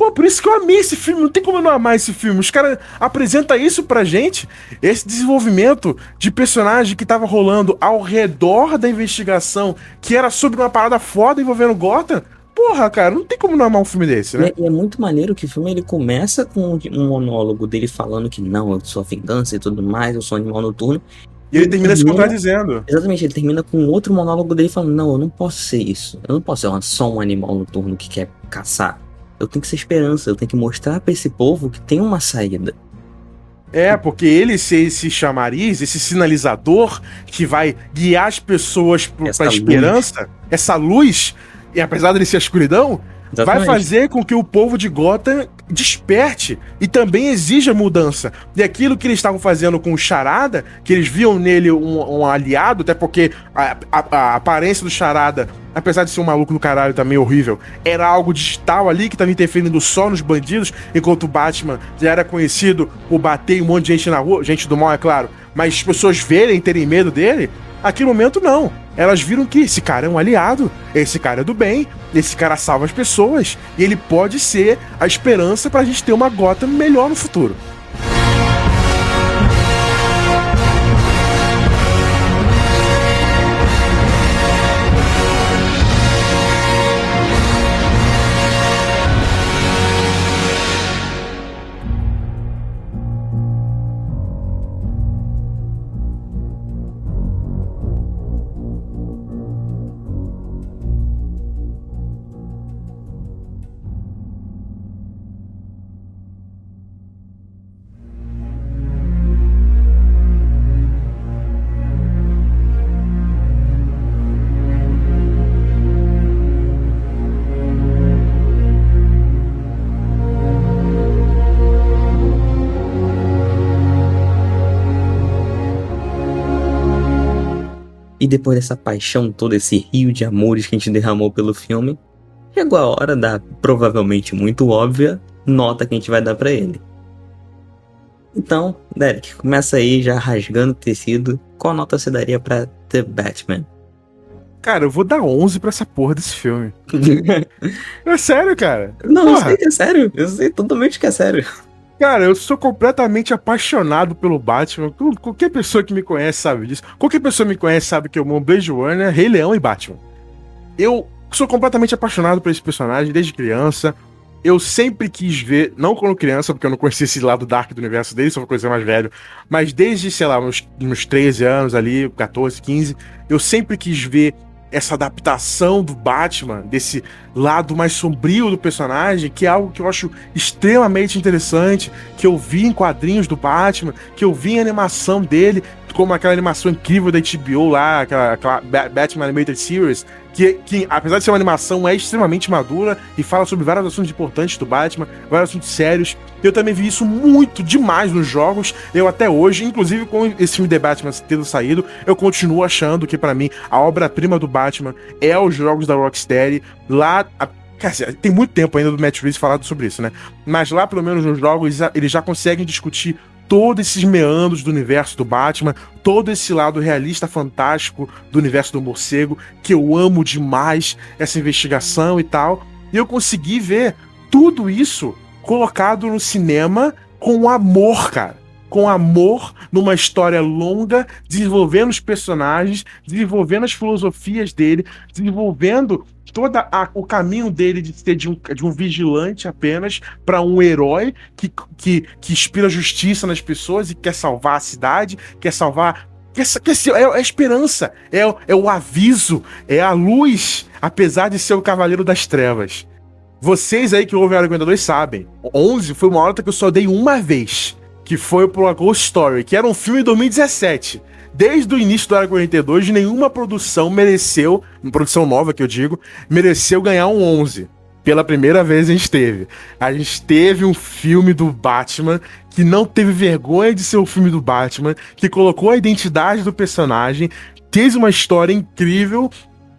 Pô, por isso que eu amei esse filme. Não tem como eu não amar esse filme. Os caras apresentam isso pra gente. Esse desenvolvimento de personagem que tava rolando ao redor da investigação, que era sobre uma parada foda envolvendo Gotham. Porra, cara, não tem como não amar um filme desse, né? E é, é muito maneiro que o filme ele começa com um monólogo dele falando que não, eu sou a vingança e tudo mais, eu sou um animal noturno. E ele, ele termina, termina se contradizendo. Exatamente, ele termina com outro monólogo dele falando: Não, eu não posso ser isso. Eu não posso ser só um animal noturno que quer caçar eu tenho que ser esperança, eu tenho que mostrar para esse povo que tem uma saída. É, porque ele ser esse chamariz, esse sinalizador que vai guiar as pessoas pro, pra esperança, essa luz, e apesar dele ser a escuridão, Exatamente. vai fazer com que o povo de Gotham desperte e também exija mudança. E aquilo que eles estavam fazendo com o Charada, que eles viam nele um, um aliado, até porque a, a, a, aparência do Charada, apesar de ser um maluco do caralho também horrível, era algo digital ali que estava interferindo só nos bandidos, enquanto o Batman já era conhecido por bater um monte de gente na rua, gente do mal, é claro, mas as pessoas verem, terem medo dele, Aquele momento, não. Elas viram que esse cara é um aliado, esse cara é do bem, esse cara salva as pessoas, e ele pode ser a esperança pra gente ter uma gota melhor no futuro. Depois dessa paixão todo, esse rio de amores que a gente derramou pelo filme, chegou a hora da provavelmente muito óbvia nota que a gente vai dar para ele. Então, Derek, começa aí já rasgando o tecido. Qual nota você daria para The Batman? Cara, eu vou dar 11 pra essa porra desse filme. é sério, cara. Não, porra. eu sei que é sério. Eu sei totalmente que é sério. Cara, eu sou completamente apaixonado pelo Batman. Qualquer pessoa que me conhece sabe disso. Qualquer pessoa que me conhece sabe que eu amo Blade Runner, Rei Leão e Batman. Eu sou completamente apaixonado por esse personagem desde criança. Eu sempre quis ver, não quando criança, porque eu não conhecia esse lado dark do universo dele, só uma coisa mais velho, mas desde, sei lá, uns, uns 13 anos ali, 14, 15, eu sempre quis ver essa adaptação do Batman, desse lado mais sombrio do personagem, que é algo que eu acho extremamente interessante, que eu vi em quadrinhos do Batman, que eu vi em animação dele, como aquela animação incrível da HBO lá, aquela, aquela Batman Animated Series, que, que, apesar de ser uma animação, é extremamente madura e fala sobre vários assuntos importantes do Batman, vários assuntos sérios. Eu também vi isso muito demais nos jogos. Eu até hoje, inclusive com esse filme The Batman tendo saído, eu continuo achando que para mim a obra-prima do Batman é os jogos da Rocksteady. Lá a, tem muito tempo ainda do Matt Reeves falado sobre isso, né? Mas lá, pelo menos nos jogos, eles já conseguem discutir todos esses meandros do universo do Batman, todo esse lado realista fantástico do universo do morcego, que eu amo demais, essa investigação e tal. E eu consegui ver tudo isso colocado no cinema com amor, cara. com amor numa história longa, desenvolvendo os personagens, desenvolvendo as filosofias dele, desenvolvendo todo o caminho dele de ser de um, de um vigilante apenas para um herói que, que, que inspira justiça nas pessoas e quer salvar a cidade, quer salvar. Quer, quer ser, é, é a esperança, é, é o aviso, é a luz, apesar de ser o Cavaleiro das Trevas. Vocês aí que ouvem a 42 sabem. 11 foi uma nota que eu só dei uma vez. Que foi pro A Ghost Story, que era um filme de 2017. Desde o início do Área 42, nenhuma produção mereceu, uma produção nova que eu digo, mereceu ganhar um 11. Pela primeira vez a gente teve. A gente teve um filme do Batman que não teve vergonha de ser o filme do Batman, que colocou a identidade do personagem, fez uma história incrível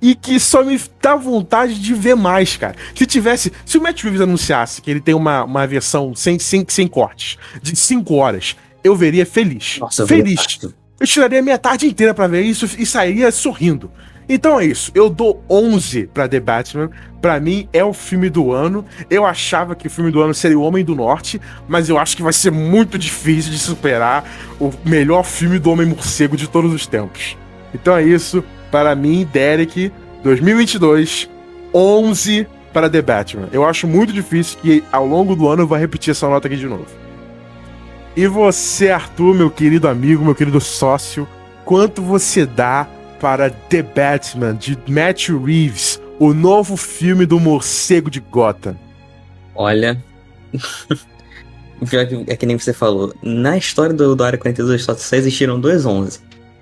e que só me dá vontade de ver mais, cara. Se tivesse. Se o Matt Reeves anunciasse que ele tem uma, uma versão sem, sem, sem cortes, de 5 horas, eu veria feliz. Nossa, feliz. Eu, eu tiraria minha tarde inteira para ver isso e sairia sorrindo. Então é isso. Eu dou 11 para The Batman. Para mim é o filme do ano. Eu achava que o filme do ano seria O Homem do Norte, mas eu acho que vai ser muito difícil de superar o melhor filme do Homem Morcego de todos os tempos. Então é isso para mim, Derek, 2022, 11 para The Batman. Eu acho muito difícil que ao longo do ano eu vá repetir essa nota aqui de novo. E você, Arthur, meu querido amigo, meu querido sócio, quanto você dá para The Batman de Matthew Reeves, o novo filme do morcego de Gotham? Olha. o pior é que nem você falou. Na história do, do Área 42 só, só existiram dois 11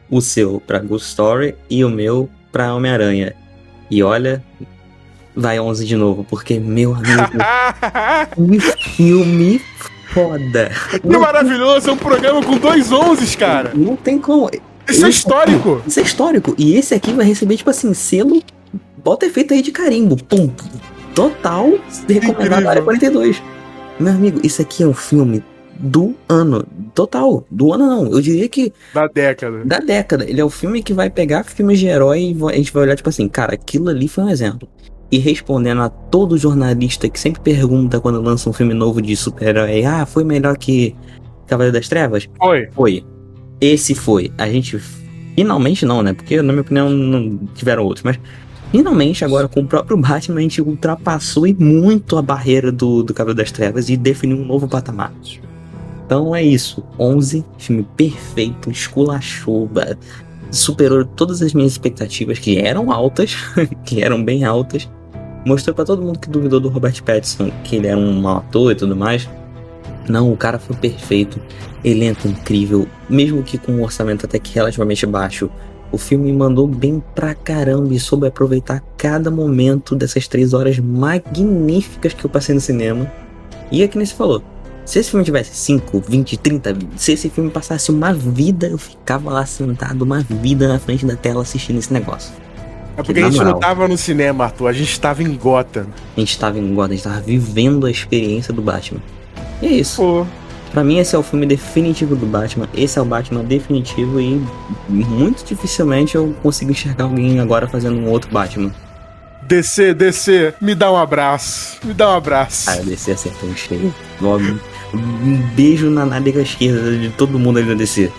o seu para Ghost Story e o meu para Homem-Aranha. E olha, vai 11 de novo, porque, meu amigo, que filme foda. Que não, maravilhoso, é um programa com dois 11, cara. Não tem como. Isso é histórico. Isso é histórico. E esse aqui vai receber, tipo assim, selo. Bota efeito aí de carimbo. Pum. Total recomendado área 42. Meu amigo, isso aqui é um filme do ano. Total. Do ano não. Eu diria que. Da década. Da década. Ele é o filme que vai pegar filmes de herói e a gente vai olhar, tipo assim, cara, aquilo ali foi um exemplo. E respondendo a todo jornalista que sempre pergunta quando lança um filme novo de super-herói, ah, foi melhor que Cavaleiro das Trevas? Foi. Foi. Esse foi. A gente. Finalmente não, né? Porque, na minha opinião, não tiveram outros, mas Finalmente, agora com o próprio Batman, a gente ultrapassou e muito a barreira do, do Cavaleiro das Trevas e definiu um novo patamar. Então é isso. 11, filme perfeito, esculachou, superou todas as minhas expectativas, que eram altas, que eram bem altas. Mostrou para todo mundo que duvidou do Robert Pattinson, que ele era um mau ator e tudo mais. Não, o cara foi perfeito, elenco incrível, mesmo que com um orçamento até que relativamente baixo. O filme mandou bem pra caramba e soube aproveitar cada momento dessas três horas magníficas que eu passei no cinema. E é que nem se falou, se esse filme tivesse 5, 20, 30, se esse filme passasse uma vida, eu ficava lá sentado uma vida na frente da tela assistindo esse negócio. É porque a gente moral, não tava no cinema, Arthur, a gente tava em Gotham. A gente tava em Gotham, a gente tava vivendo a experiência do Batman. E é isso. Pô. Pra mim, esse é o filme definitivo do Batman. Esse é o Batman definitivo e muito dificilmente eu consigo enxergar alguém agora fazendo um outro Batman. DC, DC, me dá um abraço. Me dá um abraço. Ah, DC acertou um cheio. Um beijo na nádega esquerda de todo mundo ali na DC.